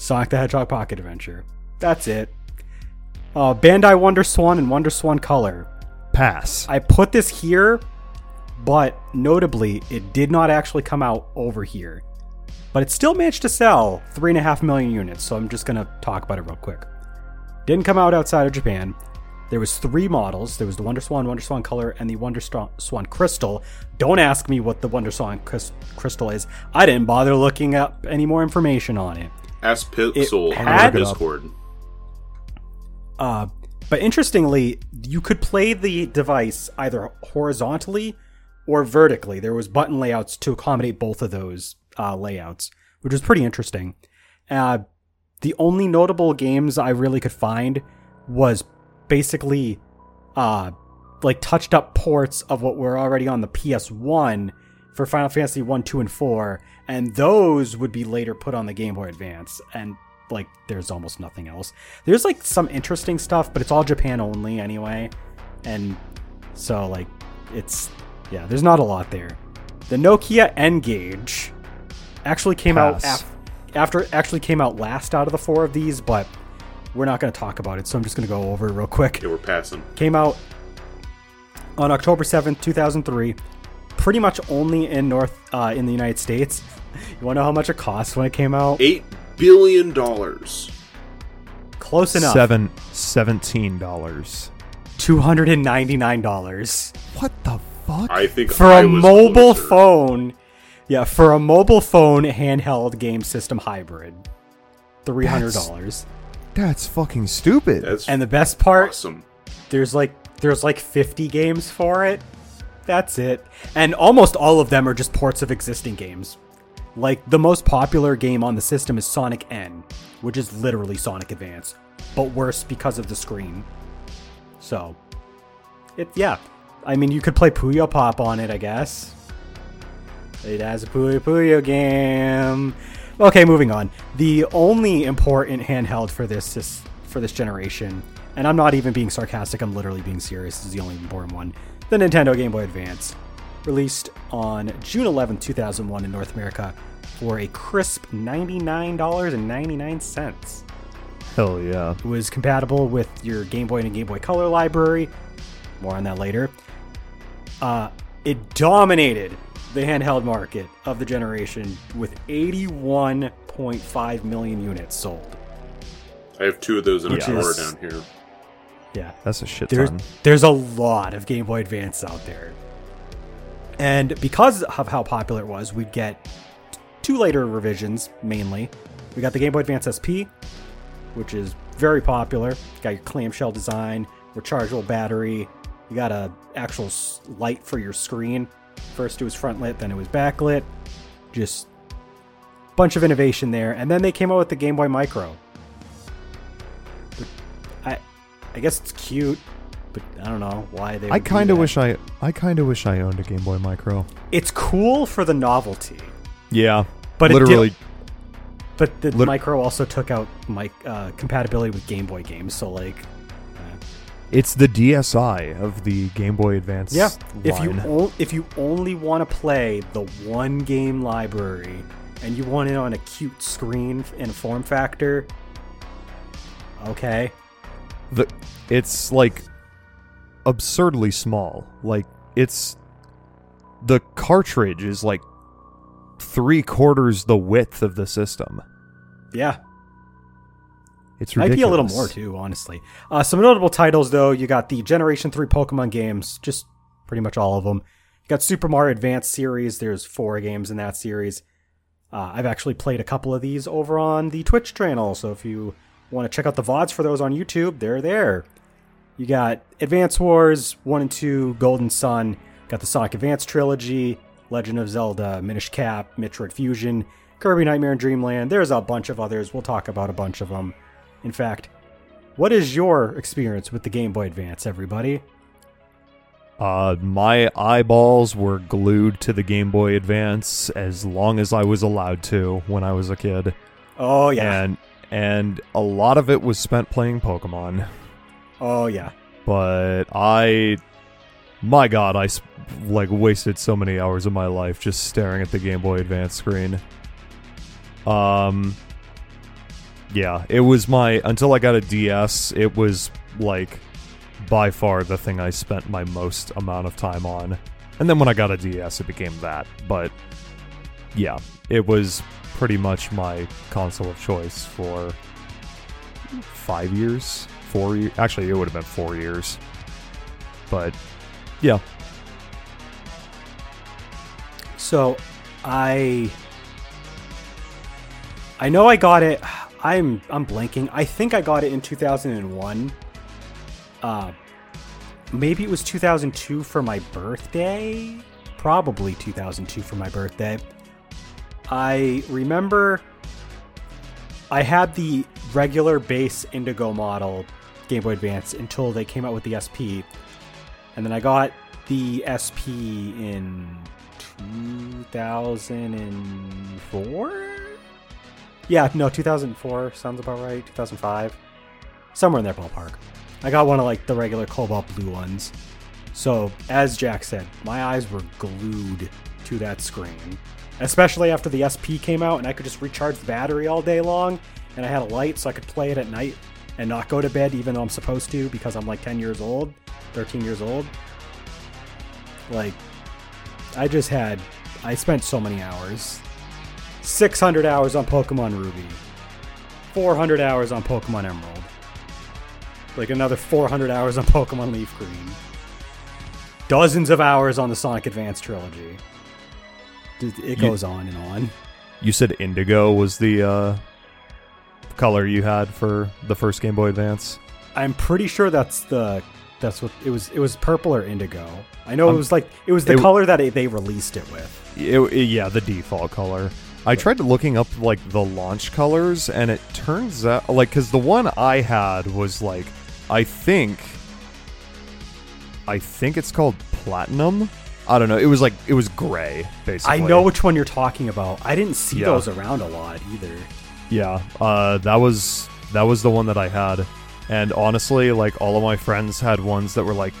Sonic the Hedgehog Pocket Adventure. That's it. Uh, Bandai Wonder Swan and Wonder Swan Color. Pass. I put this here, but notably, it did not actually come out over here. But it still managed to sell 3.5 million units, so I'm just going to talk about it real quick. Didn't come out outside of Japan. There was three models. There was the Wonder Swan, Wonder Swan Color, and the Wonder Swan Swan Crystal. Don't ask me what the Wonder Swan Crystal is. I didn't bother looking up any more information on it. Ask Pixel on Discord. Uh, but interestingly, you could play the device either horizontally or vertically. There was button layouts to accommodate both of those uh, layouts, which was pretty interesting. Uh, the only notable games I really could find was basically uh, like touched up ports of what were already on the PS1 for Final Fantasy 1, 2, and 4, and those would be later put on the Game Boy Advance. And like there's almost nothing else. There's like some interesting stuff, but it's all Japan only anyway. And so like it's yeah, there's not a lot there. The Nokia N-Gage actually came out Pass. af- after actually came out last out of the four of these, but we're not going to talk about it, so I'm just going to go over it real quick Yeah, we're passing. came out on October 7th, 2003. Pretty much only in North uh, in the United States. You want to know how much it cost when it came out? Eight billion dollars. Close enough. Seven seventeen dollars. Two hundred and ninety nine dollars What the fuck? I think for I a was mobile closer. phone. Yeah, for a mobile phone handheld game system hybrid, three hundred dollars. That's fucking stupid. That's And the best part, awesome. there's like there's like 50 games for it. That's it. And almost all of them are just ports of existing games. Like the most popular game on the system is Sonic N, which is literally Sonic Advance, but worse because of the screen. So, it yeah. I mean, you could play Puyo Pop on it, I guess. It has a Puyo Puyo game. Okay, moving on. The only important handheld for this, this for this generation, and I'm not even being sarcastic. I'm literally being serious. Is the only important one. The Nintendo Game Boy Advance, released on June 11, 2001 in North America for a crisp $99.99. Hell yeah. It was compatible with your Game Boy and Game Boy Color library. More on that later. Uh, it dominated the handheld market of the generation with 81.5 million units sold. I have two of those in a Which drawer down here. Yeah. That's a shit there's ton. there's a lot of Game Boy Advance out there, and because of how popular it was, we'd get two later revisions. Mainly, we got the Game Boy Advance SP, which is very popular. Got your clamshell design, rechargeable battery. You got a actual light for your screen. First it was front lit, then it was backlit. Just bunch of innovation there, and then they came out with the Game Boy Micro. I, I guess it's cute, but I don't know why they. I kind of wish I I kind of wish I owned a Game Boy Micro. it's cool for the novelty, Yeah. But it did- literally but the Lit- Micro also took out mic uh, compatibility with Game Boy games. So like, uh, it's the DSi of the Game Boy Advance yeah, if you o- if you only want to play the one game library and you want it on a cute screen and form factor, okay, the it's like absurdly small. Like it's the cartridge is like three quarters the width of the system. yeah, It's Might be a little more too, honestly. Uh, some notable titles, though. You got the Generation Three Pokemon games, just pretty much all of them. You got Super Mario Advance series. There's four games in that series. Uh, I've actually played a couple of these over on the Twitch channel, so if you want to check out the vods for those on YouTube, they're there. You got Advance Wars One and Two, Golden Sun. Got the Sonic Advance trilogy, Legend of Zelda, Minish Cap, Metroid Fusion, Kirby Nightmare and Dreamland. There's a bunch of others. We'll talk about a bunch of them. In fact, what is your experience with the Game Boy Advance, everybody? Uh, my eyeballs were glued to the Game Boy Advance as long as I was allowed to when I was a kid, Oh yeah. and and a lot of it was spent playing Pokemon. Oh yeah. But I, my God, I like wasted so many hours of my life just staring at the Game Boy Advance screen. Um, yeah, it was my until I got a DS. It was like by far the thing I spent my most amount of time on. And then when I got a DS, it became that. But yeah, it was pretty much my console of choice for five years, four years. Actually, it would have been four years. But yeah, So, I I know I got it. I'm I'm blanking. I think I got it in 2001. Uh, maybe it was 2002 for my birthday. Probably 2002 for my birthday. I remember I had the regular base Indigo model Game Boy Advance until they came out with the SP. And then I got the SP in 2004? Yeah, no, 2004 sounds about right. 2005, somewhere in that ballpark. I got one of like the regular cobalt blue ones. So, as Jack said, my eyes were glued to that screen, especially after the SP came out and I could just recharge the battery all day long and I had a light so I could play it at night and not go to bed even though I'm supposed to because I'm like 10 years old, 13 years old. Like, I just had, I spent so many hours. 600 hours on Pokemon Ruby, 400 hours on Pokemon Emerald, like another 400 hours on Pokemon Leaf Green, dozens of hours on the Sonic Advance trilogy. It You- goes on and on. You said indigo was the uh, color you had for the first Game Boy Advance. I'm pretty sure that's the that's what it was. It was purple or indigo. I know it Um, was like it was the it- color that it, they released it with. It, it- yeah, the default color. I tried looking up like the launch colors, and it turns out like because the one I had was like I think I think it's called platinum. I don't know. It was like it was gray basically. I know which one you're talking about. I didn't see Yeah. those around a lot either. Yeah, uh, that was that was the one that I had, and honestly, like all of my friends had ones that were like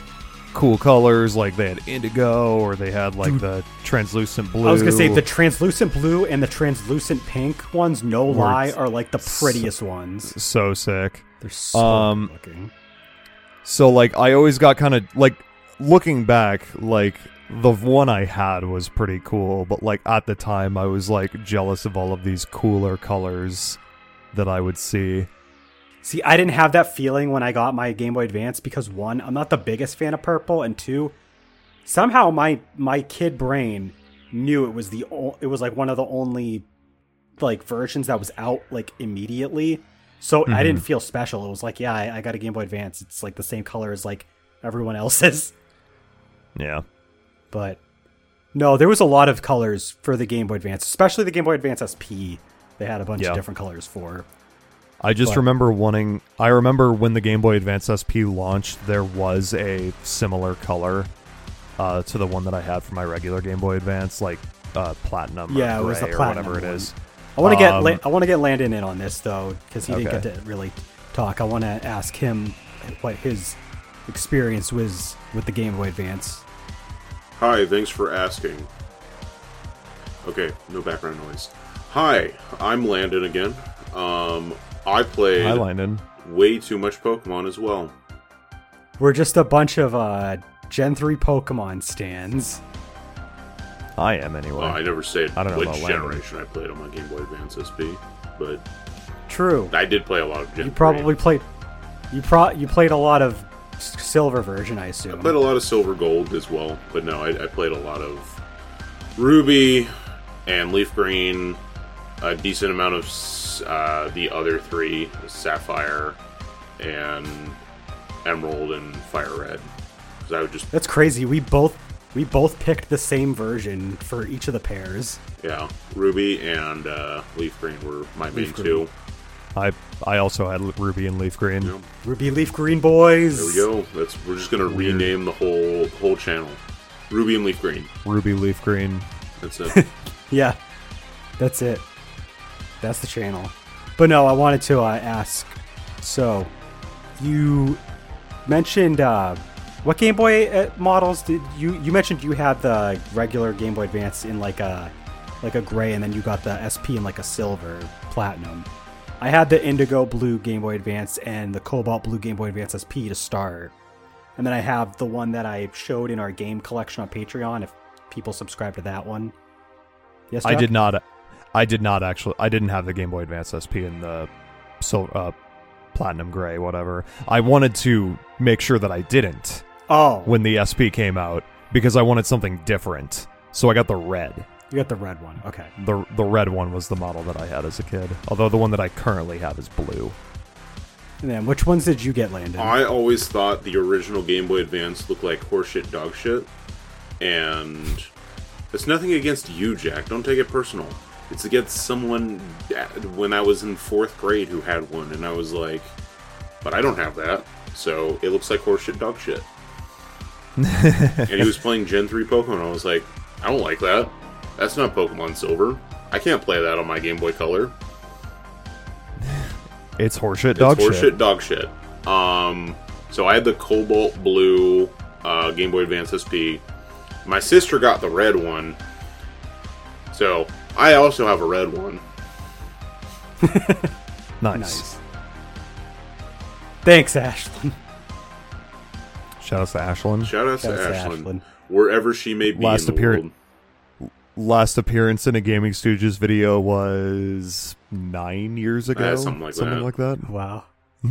cool colors, like they had indigo or they had like the translucent blue. I was gonna say the translucent blue and the translucent pink ones. No lie, are like the prettiest ones. so sick. They're so Um, looking. So like I always got kind of like looking back, like the one I had was pretty cool, but like at the time I was like jealous of all of these cooler colors that I would see. See, I didn't have that feeling when I got my Game Boy Advance because one, I'm not the biggest fan of purple, and two, somehow my my kid brain knew it was the o- it was like one of the only like versions that was out like immediately. So I mm-hmm. didn't feel special. It was like, yeah, I, I got a Game Boy Advance. It's like the same color as like everyone [laughs] else's. Yeah. But no, there was a lot of colors for the Game Boy Advance, especially the Game Boy Advance SP. They had a bunch Yeah. of different colors for. I just But- remember wanting. I remember when the Game Boy Advance SP launched, there was a similar color uh, to the one that I had for my regular Game Boy Advance, like uh, platinum. Yeah, or it was the platinum whatever it one. is. I want to get Um, La- I want to get Landon in on this though because he didn't get to really talk. I want to ask him what his experience was with the Game Boy Advance. Hi, thanks for asking. Okay, no background noise. Hi, I'm Landon again. Um, I played Hi, Landon. way too much Pokemon as well. We're just a bunch of uh, Gen three Pokemon stands. I am anyway. Well, I never said I don't know which about Landon. generation I played on my Game Boy Advance SP, but True. I did play a lot of Gen You 3. probably played. You pro you played a lot of s- silver version, I assume. I played a lot of Silver Gold as well, but no, I, I played a lot of Ruby and Leaf Green, a decent amount of uh, the other three, Sapphire and Emerald and Fire Red. Because I would just, That's crazy. We both we both picked the same version for each of the pairs. yeah, Ruby and uh, Leaf Green were my main Green. two. I I also had Ruby and Leaf Green. You know, Ruby Leaf Green boys. there we go. That's we're just gonna rename the whole whole channel. Ruby and Leaf Green. Ruby, Leaf Green. That's it. [laughs] Yeah, that's it. That's the channel. But no, I wanted to uh, ask. So, you mentioned uh, what Game Boy uh, models did you? You mentioned you had the regular Game Boy Advance in like a like a gray, and then you got the SP in like a silver, platinum. I had the indigo blue Game Boy Advance and the cobalt blue Game Boy Advance SP to start. And then I have the one that I showed in our game collection on Patreon if people subscribe to that one. Yes, I did not. I did not actually. I didn't have the Game Boy Advance SP in the sil uh, platinum gray, whatever. I wanted to make sure that I didn't Oh, when the SP came out because I wanted something different. So I got the red. You got the red one. Okay. the The red one was the model that I had as a kid. Although the one that I currently have is blue. And then which ones did you get, Landon? I always thought the original Game Boy Advance looked like horseshit dog shit, and it's nothing against you, Jack. Don't take it personal. It's against someone when I was in fourth grade who had one, and I was like, but I don't have that, so it looks like horseshit dog shit. [laughs] and he was playing Gen 3 Pokemon. I was like, I don't like that. That's not Pokemon Silver. I can't play that on my Game Boy Color. [laughs] It's horseshit dog it's shit. horseshit dog shit. Um, so I had the cobalt blue uh, Game Boy Advance SP. My sister got the red one. So I also have a red one. [laughs] Nice. Nice. Thanks, Ashlyn. Shout out to Ashlyn. Shout out to Shout Ashlyn, Ashlyn. wherever she may be Last in the appearance- world. Last appearance in a Gaming Stooges video was nine years ago. Uh, something like that. like that. Wow. [laughs]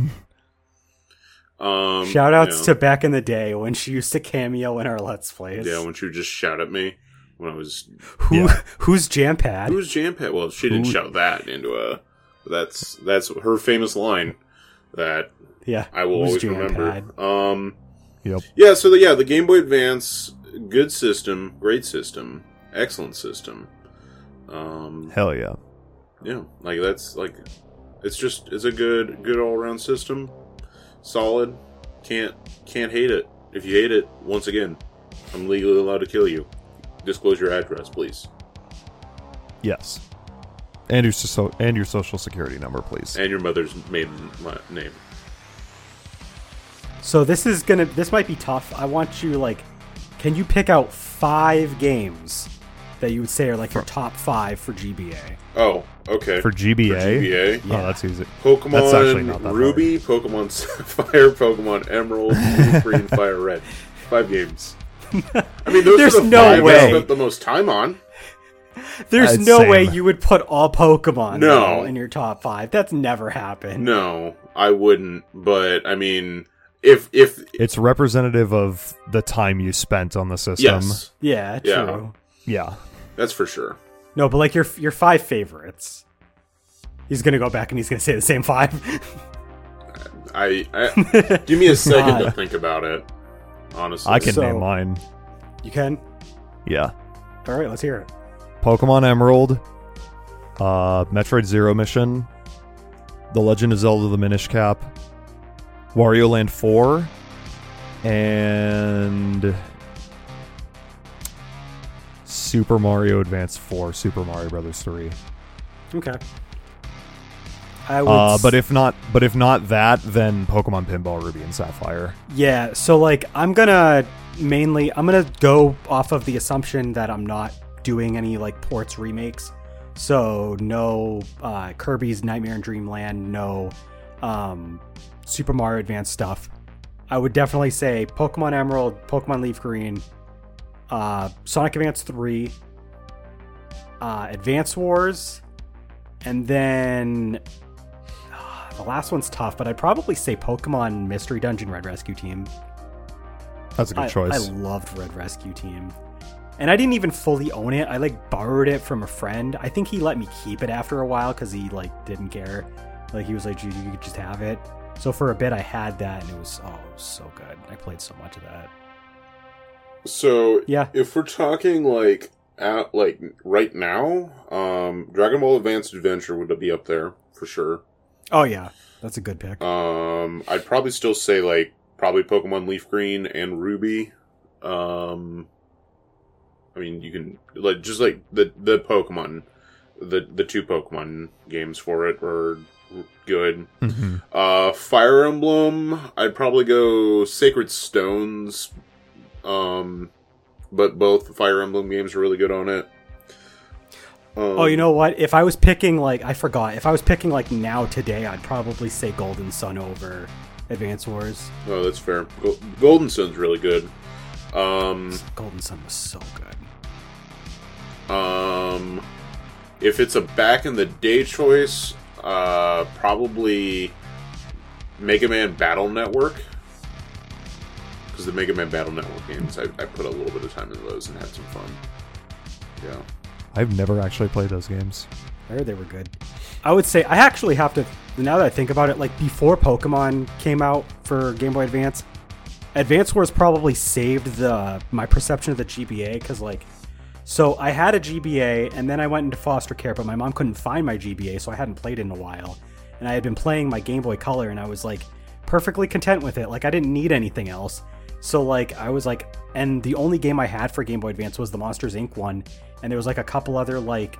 Um, Shout outs yeah. to back in the day when she used to cameo in our Let's Plays. yeah when she would just shout at me when I was Who Yeah. [laughs] who's Jam Pad? Who's Jam Pad? Well, she didn't Who- shout that into a. That's that's her famous line that yeah. I will who's always remember. Pad? Um, Yep. yeah. So the, yeah, the Game Boy Advance, good system, great system, excellent system. Um, Hell yeah. yeah, like that's like, it's just it's a good good all around system, solid. Can't can't hate it. If you hate it, once again, I'm legally allowed to kill you. Disclose your address, please, Yes. And your so- and your social security number, please. and your mother's maiden name. So this is gonna this might be tough. I want you like can you pick out five games that you would say are like your top five for GBA? Oh, okay. For GBA? GBA. Oh, that's easy. Pokemon That's actually not that Ruby, Pokemon Sapphire, [laughs] Pokemon Emerald, Blue, Green, [laughs] Fire, Red. Five games. [laughs] I mean, those There's are the no five I spent the most time on. There's I'd no say- way you would put all Pokemon No. in your top five. That's never happened. No, I wouldn't. But I mean, if if It's representative of the time you spent on the system. yes, Yeah, true. Yeah. Yeah. That's for sure. No, but like your your five favorites. He's gonna go back and he's gonna say the same five. I, I [laughs] give me a second to think about it. Honestly, I can So- name mine. you can. Yeah. All right, let's hear it. Pokemon Emerald, uh, Metroid Zero Mission, The Legend of Zelda: The Minish Cap, Wario Land Four, and Super Mario Advance Four, Super Mario Brothers Three. Okay. I would. Uh, but if not, but if not that, then Pokemon Pinball Ruby and Sapphire. Yeah, so like I'm gonna mainly I'm gonna go off of the assumption that I'm not doing any like ports remakes. So no uh, Kirby's Nightmare in Dreamland, no um, Super Mario Advance stuff. I would definitely say Pokemon Emerald, Pokemon Leaf Green, uh, Sonic Advance 3, uh, Advance Wars, and then uh, the last one's tough, but I'd probably say Pokemon Mystery Dungeon Red Rescue Team. That's a good I, choice. I loved Red Rescue Team. And I didn't even fully own it. I like borrowed it from a friend. I think he let me keep it after a while because he like didn't care. Like he was like, you, you could just have it. So for a bit, I had that, and it was oh, it was so good. I played so much of that. So Yeah. if we're talking like at like right now, um, Dragon Ball Advanced Adventure would be up there for sure. Oh yeah, that's a good pick. Um, I'd probably still say like probably Pokemon Leaf Green and Ruby. Um, I mean, you can like just like the the Pokemon, the the two Pokemon games for it are good. Mhm. Uh, Fire Emblem, I'd probably go Sacred Stones. Um, but both Fire Emblem games are really good on it. Um, oh, you know what? If I was picking like I forgot. If I was picking like now today, I'd probably say Golden Sun over Advance Wars. Oh, that's fair. Go- Golden Sun's really good. Um, Golden Sun was so good. Um, if it's a back in the day choice, uh, probably Mega Man Battle Network. Because the Mega Man Battle Network games, I, I put a little bit of time into those and had some fun. Yeah. I've never actually played those games. I heard they were good. I would say I actually have to. Now that I think about it, like before Pokemon came out for Game Boy Advance, Advance Wars probably saved the my perception of the GBA because like, so I had a GBA and then I went into foster care, but my mom couldn't find my GBA, so I hadn't played in a while, and I had been playing my Game Boy Color, and I was like perfectly content with it. Like I didn't need anything else. So like I was like, and the only game I had for Game Boy Advance was the Monsters Inc. one, and there was like a couple other like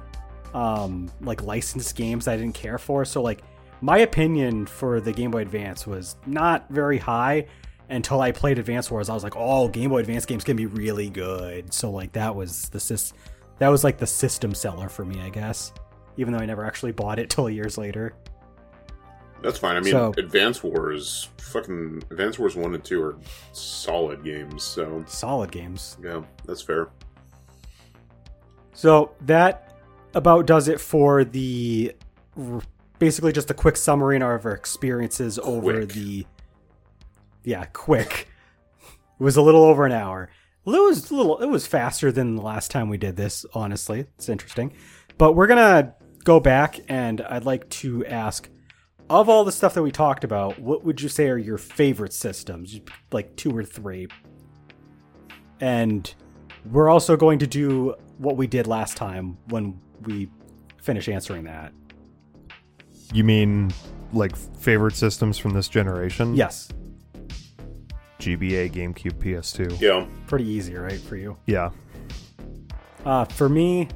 um like licensed games I didn't care for. So like my opinion for the Game Boy Advance was not very high until I played Advance Wars. I was like, oh, Game Boy Advance games can be really good. So like that was the sys- that was like the system seller for me, I guess. Even though I never actually bought it [laughs] till years later. That's fine. I mean, So- Advance Wars, fucking Advance Wars one and two are solid games. So Solid games. yeah, that's fair. So that about does it for the basically just a quick summary of our experiences over the yeah quick. it was a little over an hour. It was a little. It was faster than the last time we did this. Honestly, it's interesting. But we're gonna go back, and I'd like to ask, of all the stuff that we talked about, what would you say are your favorite systems? Like two or three. And we're also going to do what we did last time when we finish answering that. You mean like favorite systems from this generation? Yes, GBA, GameCube, PS2. Yeah, pretty easy, right, for you? Yeah. Uh, for me,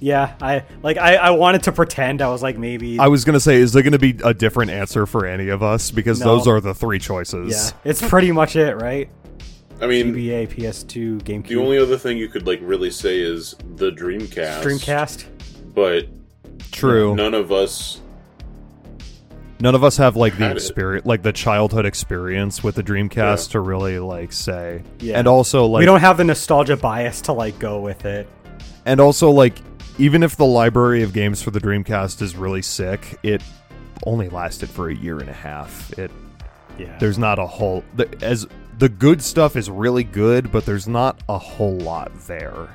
yeah, I like I, I wanted to pretend I was like maybe I was gonna say, is there gonna be a different answer for any of us? Because No. those are the three choices. yeah, it's pretty much it, right? I mean, GBA, PS2, GameCube, the only other thing you could like really say is the Dreamcast. Dreamcast. but True. none of us. None of us have like the Had it. experience, like the childhood experience with the Dreamcast Yeah. to really like say. Yeah. And also like we don't have the nostalgia bias to like go with it. and also like even if the library of games for the Dreamcast is really sick, it only lasted for a year and a half. It Yeah, there's not a whole the, as the good stuff is really good, but there's not a whole lot there.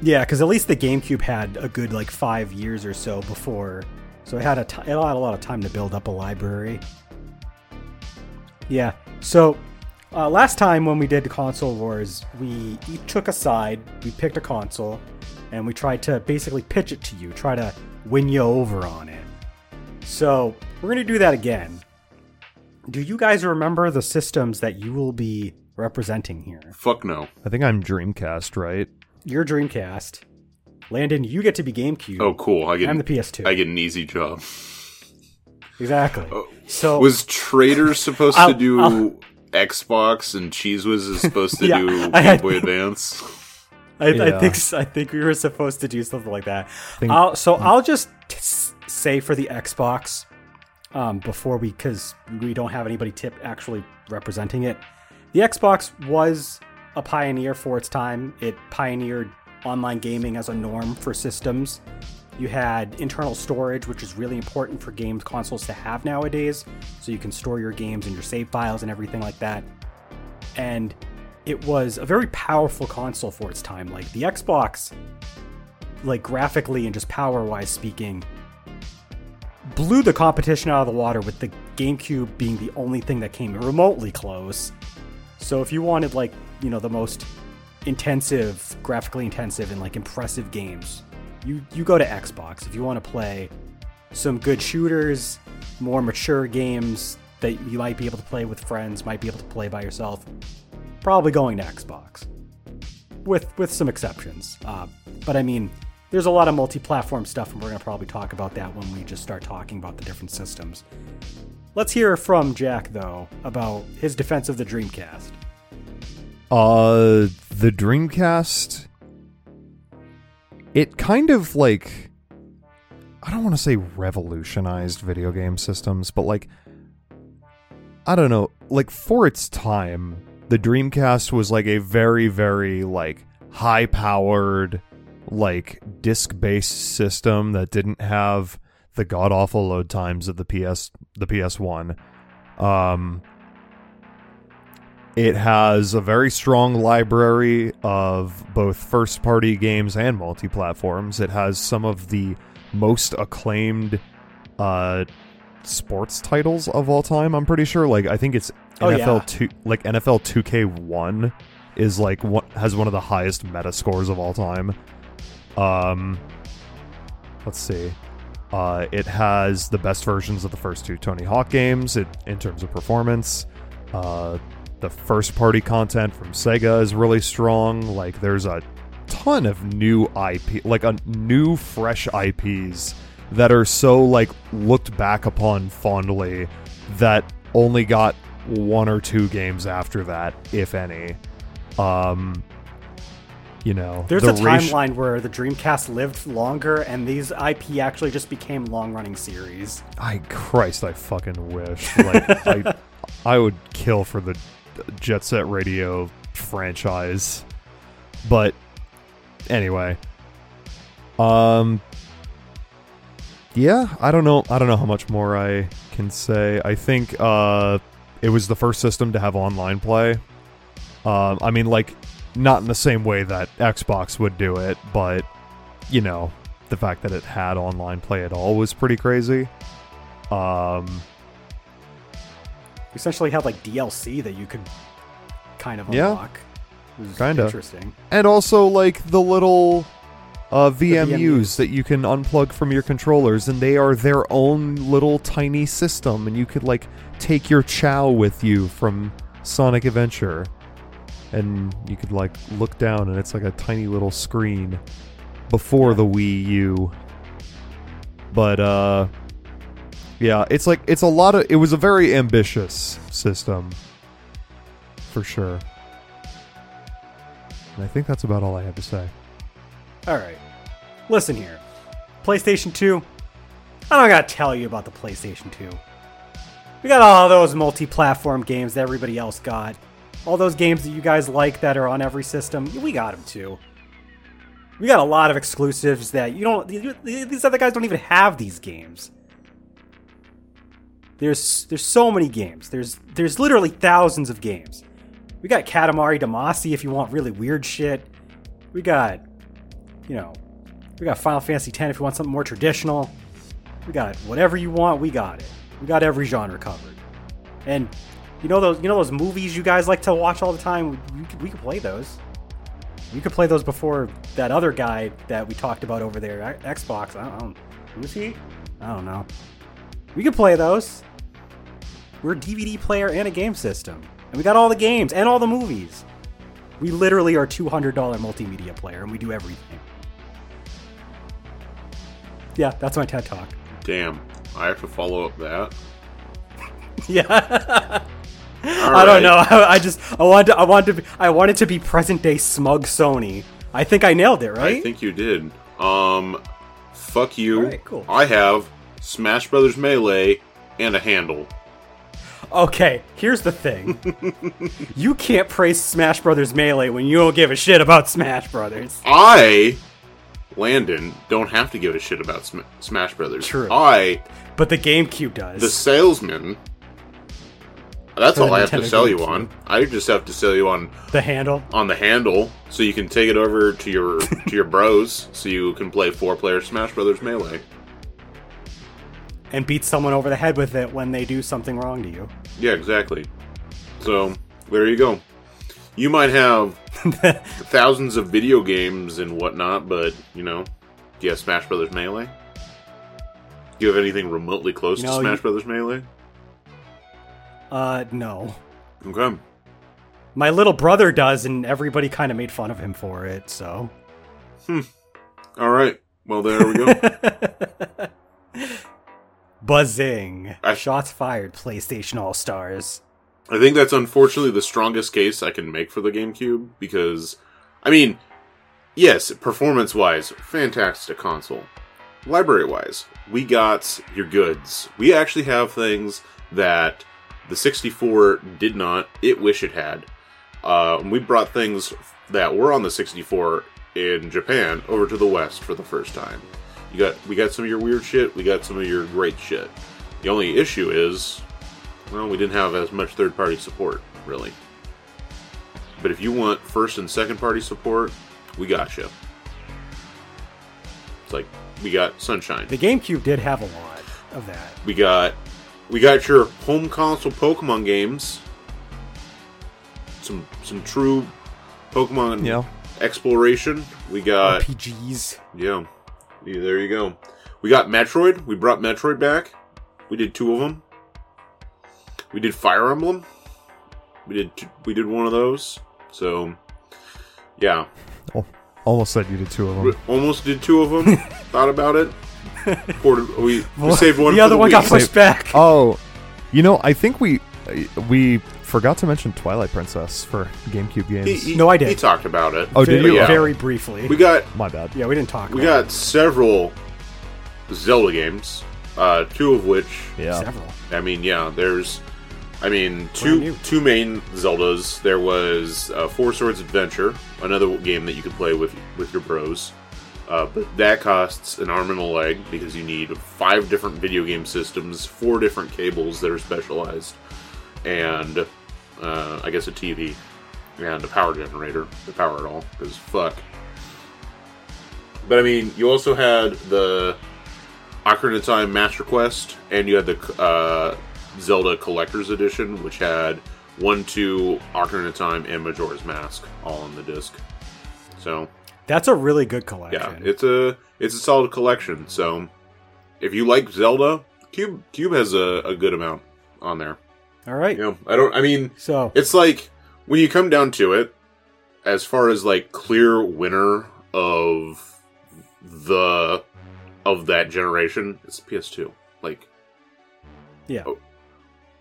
yeah, because at least the GameCube had a good like five years or so before, so it had a it had a lot of time to build up a library. Yeah. So uh, last time when we did console wars, we each took a side, we picked a console, and we tried to basically pitch it to you, try to win you over on it. So we're gonna do that again. Do you guys remember the systems that you will be representing here? Fuck no. I think I'm Dreamcast, right? Your Dreamcast. Landon, you get to be GameCube. Oh, cool. I get. I'm the PS2. I get an easy job. exactly. Oh, So Was Trader supposed I'll- to do I'll- Xbox and Cheese Whiz is supposed to [laughs] Yeah, do Game Boy Advance? I, I think s- I think we were supposed to do something like that. Think- I'll, so I'll just t- s- say for the Xbox, um, before we because we don't have anybody tip actually representing it. The Xbox was a pioneer for its time. It pioneered online gaming as a norm for systems. You had internal storage, which is really important for games consoles to have nowadays, so you can store your games and your save files and everything like that. And it was a very powerful console for its time. Like the Xbox, like graphically and just power wise speaking, blew the competition out of the water with the GameCube being the only thing that came remotely close. So if you wanted like, you know, the most intensive, graphically intensive and like impressive games, you you go to Xbox. If you want to play some good shooters, more mature games that you might be able to play with friends, might be able to play by yourself, probably going to Xbox. With with some exceptions. Uh, but I mean, there's a lot of multi-platform stuff and we're to probably talk about that when we just start talking about the different systems. Let's hear from Jack though about his defense of the Dreamcast. Uh, the Dreamcast. It kind of like. I don't want to say revolutionized video game systems, but like. I don't know. Like, for its time, the Dreamcast was like a very, very, like, high powered, like, disc based system that didn't have the god awful load times of the PS, the PS1. Um, it has a very strong library of both first party games and multi platforms. It has some of the most acclaimed uh, sports titles of all time, I'm pretty sure. Like, I think it's Oh, NFL yeah. 2, like NFL 2K1 is like what has one of the highest meta scores of all time. Um, let's see. Uh, it has the best versions of the first two Tony Hawk games it, in terms of performance. Uh, the first party content from Sega is really strong. Like, there's a ton of new IP, like a new fresh IPs that are so like looked back upon fondly that only got one or two games after that, if any. Um, you know, There's the a timeline where the Dreamcast lived longer, and these IP actually just became long-running series. I Christ, I fucking wish. Like [laughs] I, I would kill for the Jet Set Radio franchise. But anyway, um, yeah, I don't know. I don't know how much more I can say. I think uh, it was the first system to have online play. Um, I mean, like not in the same way that Xbox would do it, but you know, the fact that it had online play at all was pretty crazy. Um, essentially had like DLC that you could kind of Yeah. unlock. It was Kinda. interesting. and also like the little uh, VMUs, VMUs. that you can unplug from your controllers, and they are their own little tiny system, and you could like take your Chao with you from Sonic Adventure, and you could like look down, and it's like a tiny little screen before the Wii U. But uh, yeah, it's like it's a lot of. It was a very ambitious system, for sure. And I think that's about all I have to say. All right, listen here. PlayStation 2. I don't gotta tell you about the PlayStation 2. We got all those multi-platform games that everybody else got. All those games that you guys like that are on every system. We got them too. We got a lot of exclusives that you don't. These other guys don't even have these games. There's there's so many games. There's there's literally thousands of games. We got Katamari Damacy if you want really weird shit. We got, you know, we got Final Fantasy X if you want something more traditional. We got whatever you want. We got it. We got every genre covered. And you know those you know those movies you guys like to watch all the time. We could, we could play those. We could play those before that other guy that we talked about over there, Xbox. I don't, I don't who's he? I don't know. We could play those. We're a DVD player and a game system. And we got all the games and all the movies. We literally are a $200 multimedia player and we do everything. Yeah, that's my TED Talk. Damn. I have to follow up that. [laughs] Yeah. All I right. don't know. I, [laughs] I just I want to I want to be, I wanted to be present day smug Sony. I think I nailed it, right? I think you did. Um, fuck you. Cool. I have Smash Brothers Melee and a handle. Okay, here's the thing. you can't praise Smash Brothers Melee when you don't give a shit about Smash Brothers. I, Landon, don't have to give a shit about Sm- Smash Brothers. True. I, But the GameCube does. the salesman. That's all I have to Nintendo sell you on. I just have to sell you on the handle. on the handle, so you can take it over to your to your bros, so you can play four player Smash Brothers Melee. and beat someone over the head with it when they do something wrong to you. Yeah, exactly. So there you go. You might have [laughs] thousands of video games and whatnot, but you know, do you have Smash Brothers Melee? Do you have anything remotely close to Smash you- Brothers Melee? Uh, no. Okay. My little brother does, and everybody kind of made fun of him for it, so. All right. Well, there we go. [laughs] Buzzing. I- Shots fired, PlayStation All Stars. I think that's unfortunately the strongest case I can make for the GameCube because, I mean, yes, performance wise, fantastic console. Library wise, we got your goods. We actually have things that the 64 did not. It wish it had. Uh, we brought things that were on the 64 in Japan over to the West for the first time. You got we got some of your weird shit. We got some of your great shit. The only issue is well, we didn't have as much third party support, really. But if you want first and second party support, we got you. It's like we got Sunshine. The GameCube did have a lot of that. We got we got your home console Pokemon games. Some some true Pokemon Yeah. exploration. We got RPGs. yeah. Yeah, there you go. We got Metroid. We brought Metroid back. We did two of them. We did Fire Emblem. We did two, we did one of those. So, yeah, Oh, almost said you did two of we them. almost did two of them. [laughs] Thought about it. Ported, we, we saved one. the for other one got pushed back. Oh, you know, I think we we forgot to mention Twilight Princess for GameCube games. he- No, I did. He talked about it. Oh, did very, you? Yeah. Very briefly. We got My bad. yeah, we didn't talk. we about got several Zelda games. Uh, two of which. Yeah. several. I mean, yeah, there's, I mean, two two main Zeldas. There was uh, Four Swords Adventure, another game that you could play with with your bros. Uh, but that costs an arm and a leg because you need five different video game systems, four different cables that are specialized, and uh, I guess a TV and a power generator to power it all. Because fuck. But I mean, you also had the Ocarina of Time Master Quest, and you had the uh, Zelda Collector's Edition, which had one, two, Ocarina of Time, and Majora's Mask all on the disc. So That's a really good collection. yeah, it's a it's a solid collection. So if you like Zelda, Cube Cube has a, a good amount on there. All right. You know, I don't. I mean, So it's like when you come down to it, as far as like clear winner of the of that generation, it's PS2. Like, yeah, Oh.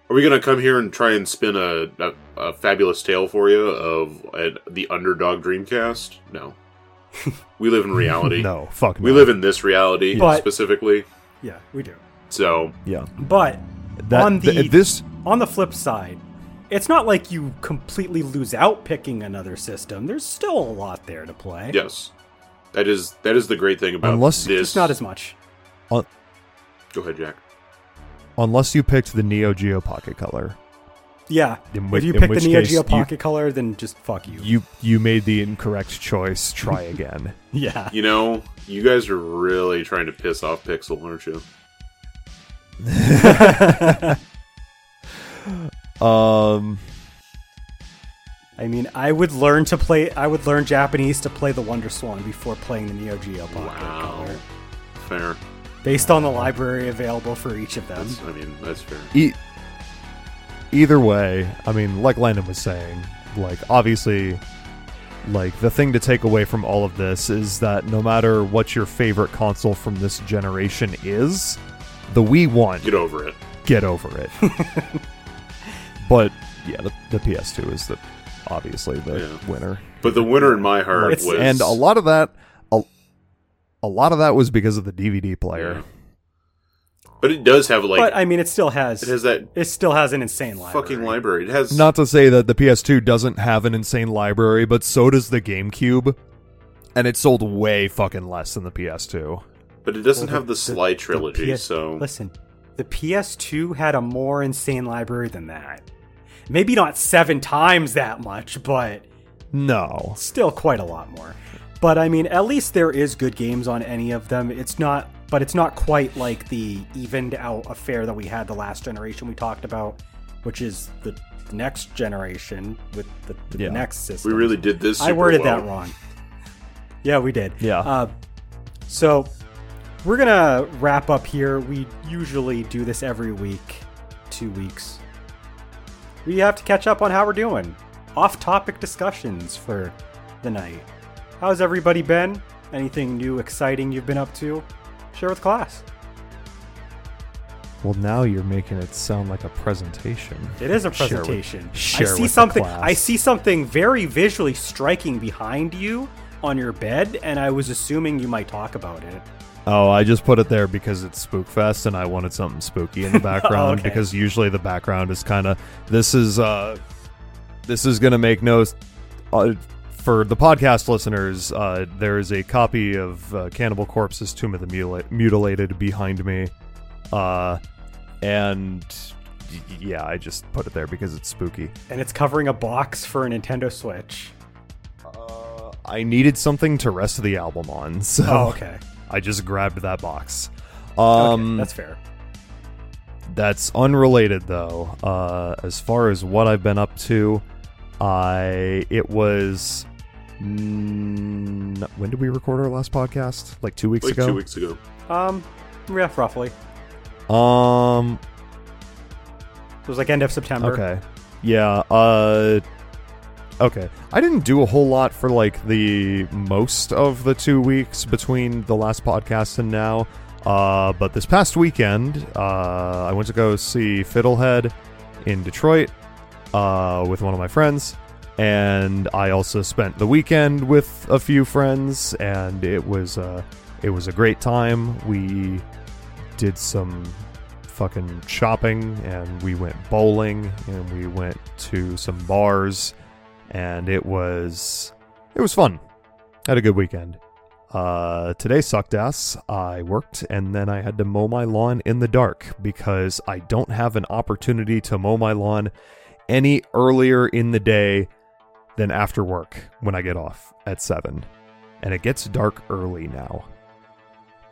are we gonna come here and try and spin a, a, a fabulous tale for you of uh, the underdog Dreamcast? No, [laughs] we live in reality. No, fuck We no. live in this reality But- specifically. yeah, we do. So Yeah. But That, on the th- this on the flip side, it's not like you completely lose out picking another system. There's still a lot there to play. yes, that is that is the great thing about Unless- this. Just not as much. Uh, Go ahead, Jack. unless you picked the Neo Geo Pocket Color, Yeah. In if you in pick the Neo case Geo you- Pocket Color, then just fuck you. you you made the incorrect choice. Try again. [laughs] Yeah. You know, you guys are really trying to piss off Pixel, aren't you? [laughs] um. I mean, I would learn to play. I would learn Japanese to play the WonderSwan before playing the Neo Geo Pocket Wow. Color, Fair. based on the library available for each of them. That's, I mean, that's fair. E- either way, I mean, like Landon was saying, like obviously, like the thing to take away from all of this is that no matter what your favorite console from this generation is, the Wii won. Get over it. Get over it. [laughs] but yeah, the, the PS2 is the obviously the Yeah. winner. But the winner in my heart It's- was and a lot of that, a, a lot of that was because of the DVD player. Yeah. But it does have like but I mean, it still has. it has that it still has an insane library. fucking library. It has Not to say that the PS2 doesn't have an insane library, but so does the GameCube. And it sold way fucking less than the PS2. but it doesn't Well, have the, Sly trilogy. PS so listen, the PS2 had a more insane library than that. Maybe not seven times that much, but No. still quite a lot more. But I mean, at least there is good games on any of them. It's not, but it's not quite like the evened out affair that we had the last generation we talked about, which is the next generation with the, the Yeah. next system. we really did this. I worded well. that wrong. Yeah, we did. Yeah. Uh, so we're gonna wrap up here. We usually do this every week, two weeks. We have to catch up on how we're doing. Off-topic discussions for the night. How's everybody been? Anything new, exciting you've been up to? Share with class. Well, now you're making it sound like a presentation. It is a presentation. Share with- share I see something. I see something very visually striking behind you on your bed, and I was assuming you might talk about it. Oh, I just put it there because it's Spookfest and I wanted something spooky in the [laughs] background Okay. because usually the background is kind of this is uh this is going to make no uh, for the podcast listeners, uh, there is a copy of uh, Cannibal Corpse's Tomb of the Mutila- Mutilated behind me. Uh, and yeah, I just put it there because it's spooky. and it's covering a box for a Nintendo Switch. I needed something to rest the album on, [laughs] so Oh, okay. I just grabbed that box. Okay, Um, that's fair. That's unrelated though. Uh, as far as what I've been up to, I it was. Mm, when did we record our last podcast? Like two weeks like ago. two weeks ago. Um, yeah, roughly. Um. It was like end of September. Okay. Yeah. Uh. Okay. I didn't do a whole lot for like the most of the two weeks between the last podcast and now. Uh, but this past weekend, uh, I went to go see Fiddlehead in Detroit uh, with one of my friends, and I also spent the weekend with a few friends, and it was uh, it was a great time. We did some fucking shopping, and we went bowling, and we went to some bars, and it was it was fun. Had a good weekend. Uh, today sucked ass. I worked and then I had to mow my lawn in the dark because I don't have an opportunity to mow my lawn any earlier in the day than after work when I get off at 7. And it gets dark early now.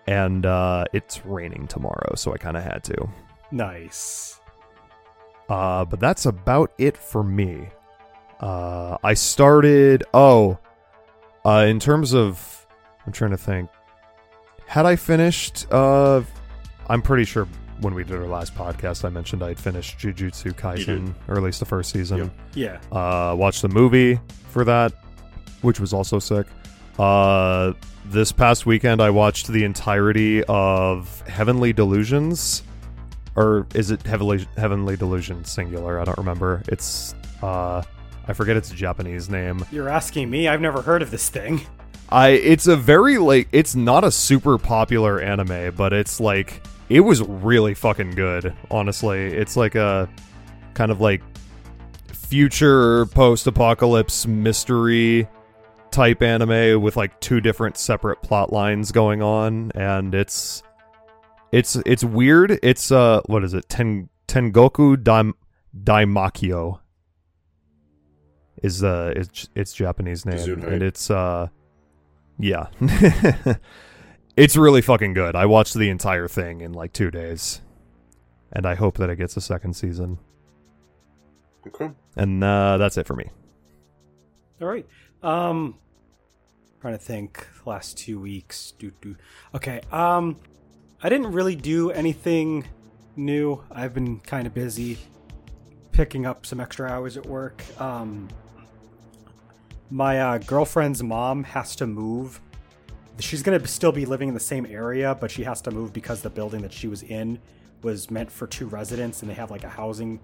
And uh, it's raining tomorrow, so I kind of had to. Nice. Uh, but that's about it for me. Uh, I started. Oh, uh, in terms of I'm trying to think. Had I finished? Uh, I'm pretty sure when we did our last podcast, I mentioned I'd finished Jujutsu Kaisen, or at least the first season. Yep. Yeah. Uh, watched the movie for that, which was also sick. Uh, this past weekend, I watched the entirety of Heavenly Delusions, or is it Heavenly Heavenly Delusion singular? I don't remember. It's uh, I forget its Japanese name. You're asking me? I've never heard of this thing. I it's a very like it's not a super popular anime, but it's like it was really fucking good, honestly. It's like a kind of like future post-apocalypse mystery type anime with like two different separate plot lines going on and it's it's it's weird. It's uh what is it? Ten Tengoku Daim, Daimakyo is uh it's its Japanese name Gesundheit. and it's uh yeah. [laughs] it's really fucking good. I watched the entire thing in like 2 days. And I hope that it gets a second season. Okay. And uh that's it for me. All right. Um, trying to think. Last two weeks. Do do. Okay. Um, I didn't really do anything new. I've been kind of busy picking up some extra hours at work. Um, my uh, girlfriend's mom has to move. She's gonna still be living in the same area, but she has to move because the building that she was in was meant for two residents, and they have like a housing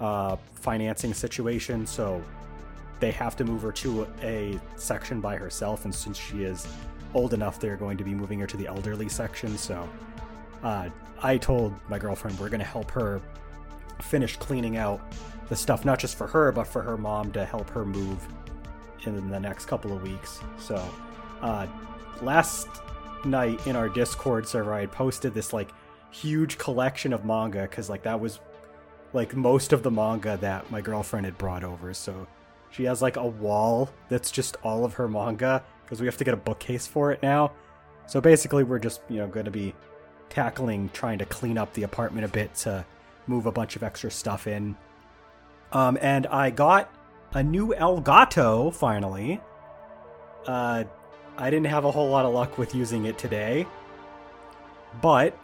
uh, financing situation. So they have to move her to a section by herself, and since she is old enough, they're going to be moving her to the elderly section. So uh, I told my girlfriend we're going to help her finish cleaning out the stuff, not just for her, but for her mom to help her move in the next couple of weeks. So uh, last night in our Discord server, I had posted this like huge collection of manga because like that was like most of the manga that my girlfriend had brought over. So she has like a wall that's just all of her manga because we have to get a bookcase for it now. So basically, we're just you know going to be tackling trying to clean up the apartment a bit to move a bunch of extra stuff in. Um, and I got a new Elgato finally. Uh, I didn't have a whole lot of luck with using it today, but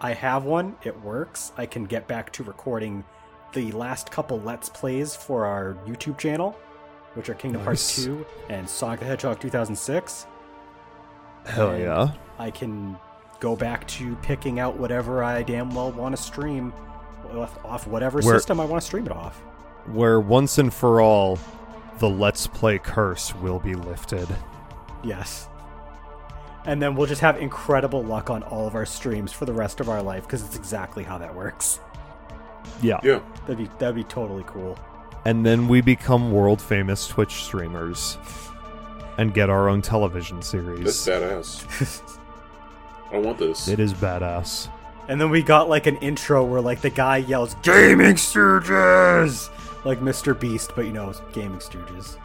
I have one. It works. I can get back to recording the last couple Let's Plays for our YouTube channel, which are Kingdom Hearts 2 and Sonic the Hedgehog 2006. Hell And yeah. I can go back to picking out whatever I damn well want to stream off, off whatever Where- system I want to stream it off. Where once and for all the Let's Play curse will be lifted. Yes. And then we'll just have incredible luck on all of our streams for the rest of our life because it's exactly how that works. Yeah. Yeah. That'd be that'd be totally cool. And then we become world famous Twitch streamers and get our own television series. That's badass. [laughs] I want this. It is badass. And then we got like an intro where like the guy yells "Gaming Stooges" like Mr. Beast, but you know, Gaming Stooges.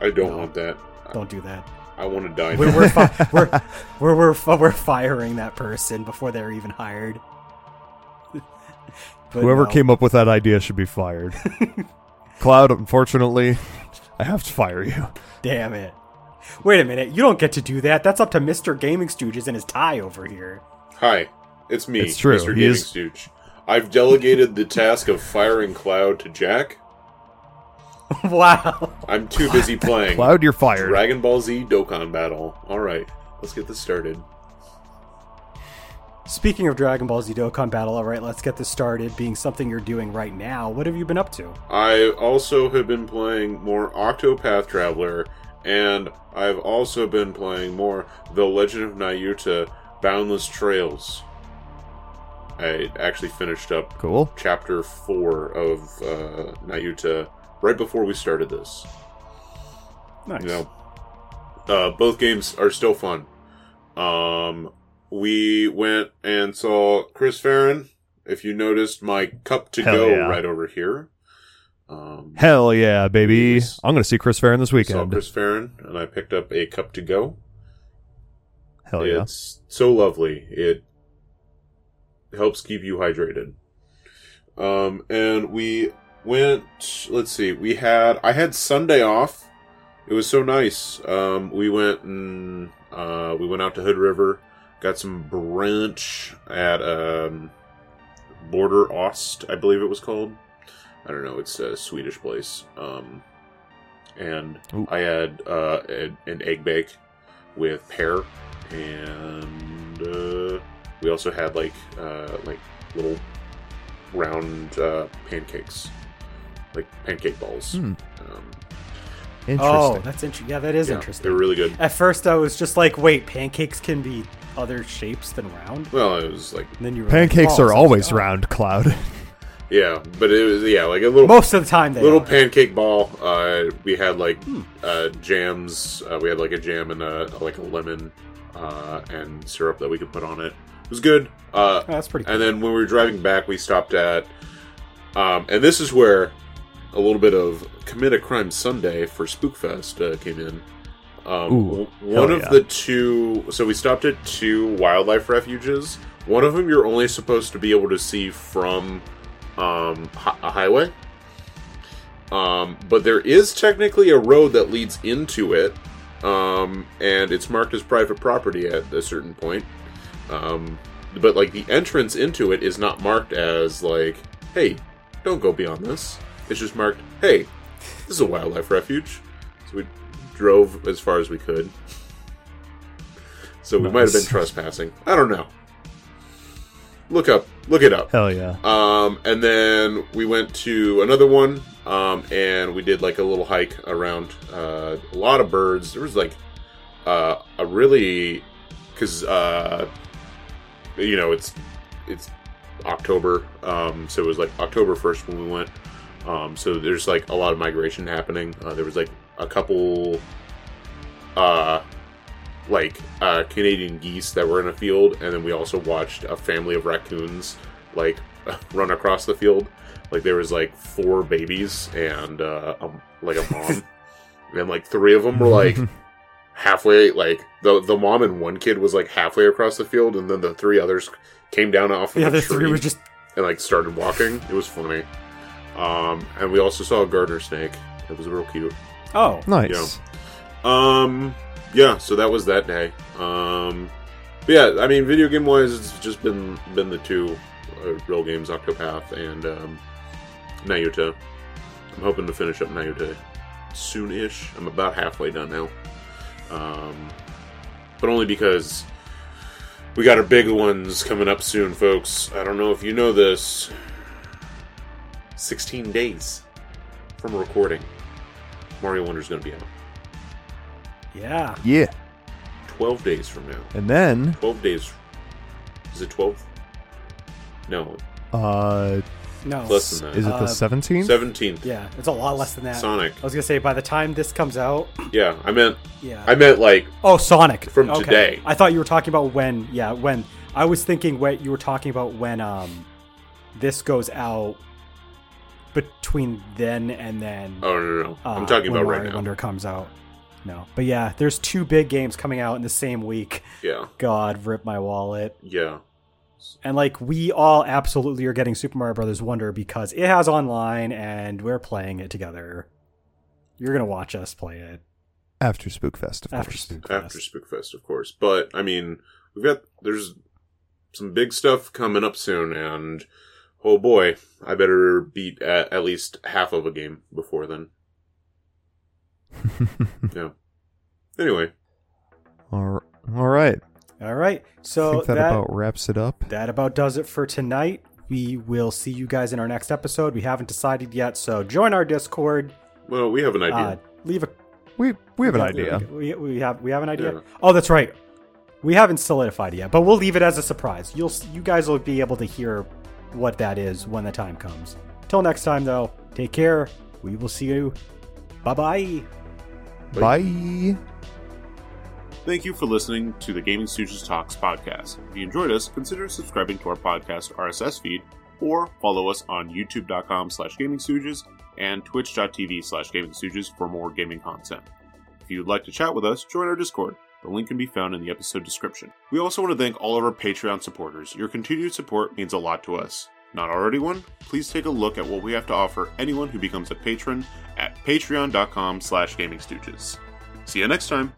I don't No. want that. Don't do that. I want to die. We're we're, fi- [laughs] we're, we're, we're, fi- we're firing that person before they're even hired. [laughs] But Whoever no. came up with that idea should be fired. [laughs] Cloud, unfortunately, I have to fire you. Damn it. Wait a minute, you don't get to do that. That's up to Mr. Gaming Stooges and his tie over here. Hi, it's me, It's true, Mr. he Gaming is- Stooge. I've delegated the task of firing Cloud to Jack. [laughs] wow. I'm too busy playing Cloud, you're fired. Dragon Ball Z Dokkan Battle. All right, let's get this started. Speaking of Dragon Ball Z Dokkan Battle, all right, let's get this started. Being something you're doing right now, what have you been up to? I also have been playing more Octopath Traveler, and I've also been playing more The Legend of Nayuta Boundless Trails. I actually finished up Cool. chapter 4 of uh, Nayuta right before we started this. Nice. You know, uh, both games are still fun. Um, we went and saw Chris Farren. If you noticed my cup to Hell go yeah. right over here. Um, Hell yeah, baby! I'm gonna see Chris Farren this saw weekend. Chris Farren, and I picked up a cup to go. Hell yeah! It's so lovely. It helps keep you hydrated. Um, and we went. Let's see. We had. I had Sunday off. It was so nice. Um, we went and uh, we went out to Hood River. Got some brunch at um, Broder Øst, I believe it was called. I don't know. It's a Swedish place. Um, and Ooh. I had uh, an, an egg bake with pear, and uh, we also had like uh, like little round uh, pancakes, like pancake balls. Hmm, Um, interesting. Oh, that's interesting. Yeah, that is yeah, interesting. They're really good. At first, I was just like, "Wait, pancakes can be other shapes than round." Well, it was like And then you were Pancakes like, "Oh," are so I was always like, "Oh." round, Cloud. [laughs] yeah, but it was yeah like a little Most of the time, they little are. pancake ball. Uh, we had like Hmm. uh, jams. Uh, we had like a jam and a like a lemon uh, and syrup that we could put on it. It was good. Uh, Oh, that's pretty. Cool. and then when we were driving back, we stopped at, um, and this is where a little bit of commit a crime Sunday for Spookfest uh, came in. Um, Ooh, one of yeah. the two. So we stopped at two wildlife refuges. One of them you're only supposed to be able to see from um, a highway. Um, but there is technically a road that leads into it, um, and it's marked as private property at a certain point. Um, but like the entrance into it is not marked as like, "Hey, don't go beyond this." It's just marked, "Hey, this is a wildlife refuge." So we drove as far as we could. So we might have been trespassing. I don't know. Look up, look it up. Hell yeah! Um, and then we went to another one, um, and we did like a little hike around uh, a lot of birds. There was like uh, a really because uh, you know it's it's October, um, so it was like October first when we went. Um, so there's like a lot of migration happening. Uh, there was like a couple uh, like uh, Canadian geese that were in a field, and then we also watched a family of raccoons like [laughs] run across the field. Like there was like four babies and uh, um, like a mom, [laughs] and like three of them were like [laughs] halfway. Like the the mom and one kid was like halfway across the field, and then the three others came down off of yeah, a the tree three were just. and like started walking. It was funny. Um, and we also saw a gardener snake. It was real cute. Oh, nice. Um, yeah, so that was that day. Um, but yeah, I mean, video game wise, it's just been been the two uh, real games, Octopath and um, Nayuta. I'm hoping to finish up Nayuta soon-ish. I'm about halfway done now. Um, but only because we got our big ones coming up soon, folks. I don't know if you know this. 16 days from recording, Mario Wonder's going to be out. yeah. Yeah, 12 days from now. and then 12 days. Is it 12? No, uh, No. less than that. is it Uh, the seventeenth? 17th. Yeah, it's a lot less than that. Sonic. I was gonna say by the time this comes out, Yeah, I meant yeah. I meant like oh, Sonic From Okay. today. I thought you were talking about when. Yeah, when. I was thinking what you were talking about when um, this goes out between then and then. oh no no no. uh, I'm talking when about right Mario now. Wonder comes out. No, but yeah, there's two big games coming out in the same week. Yeah. God, rip my wallet. Yeah. And like we all absolutely are getting Super Mario Brothers Wonder because it has online and we're playing it together. You're gonna watch us play it After Spookfest, of after course. Spookfest. After Spookfest, of course. But I mean, we've got there's some big stuff coming up soon and oh boy, I better beat at, at least half of a game before then. [laughs] Yeah. Anyway, all, all right. All right. I So think that, that about wraps it up. that about does it for tonight. We will see you guys in our next episode. We haven't decided yet, so join our Discord. Well, we have an idea. Uh, leave a We we have an idea. We, we have we have an idea. Yeah. Oh, that's right. We haven't solidified yet, but we'll leave it as a surprise. You'll you guys will be able to hear what that is when the time comes. Till next time, though. Take care. We will see you. Bye bye. Bye. Thank you for listening to the Gaming Stooges Talks podcast. If you enjoyed us, consider subscribing to our podcast RSS feed or follow us on youtube.com slash gaming stooges and twitch.tv slash gaming stooges for more gaming content. If you'd like to chat with us, join our Discord. The link can be found in the episode description. We also want to thank all of our Patreon supporters. Your continued support means a lot to us. Not already one? Please take a look at what we have to offer anyone who becomes a patron at patreon.com slash gaming stooges. See you next time!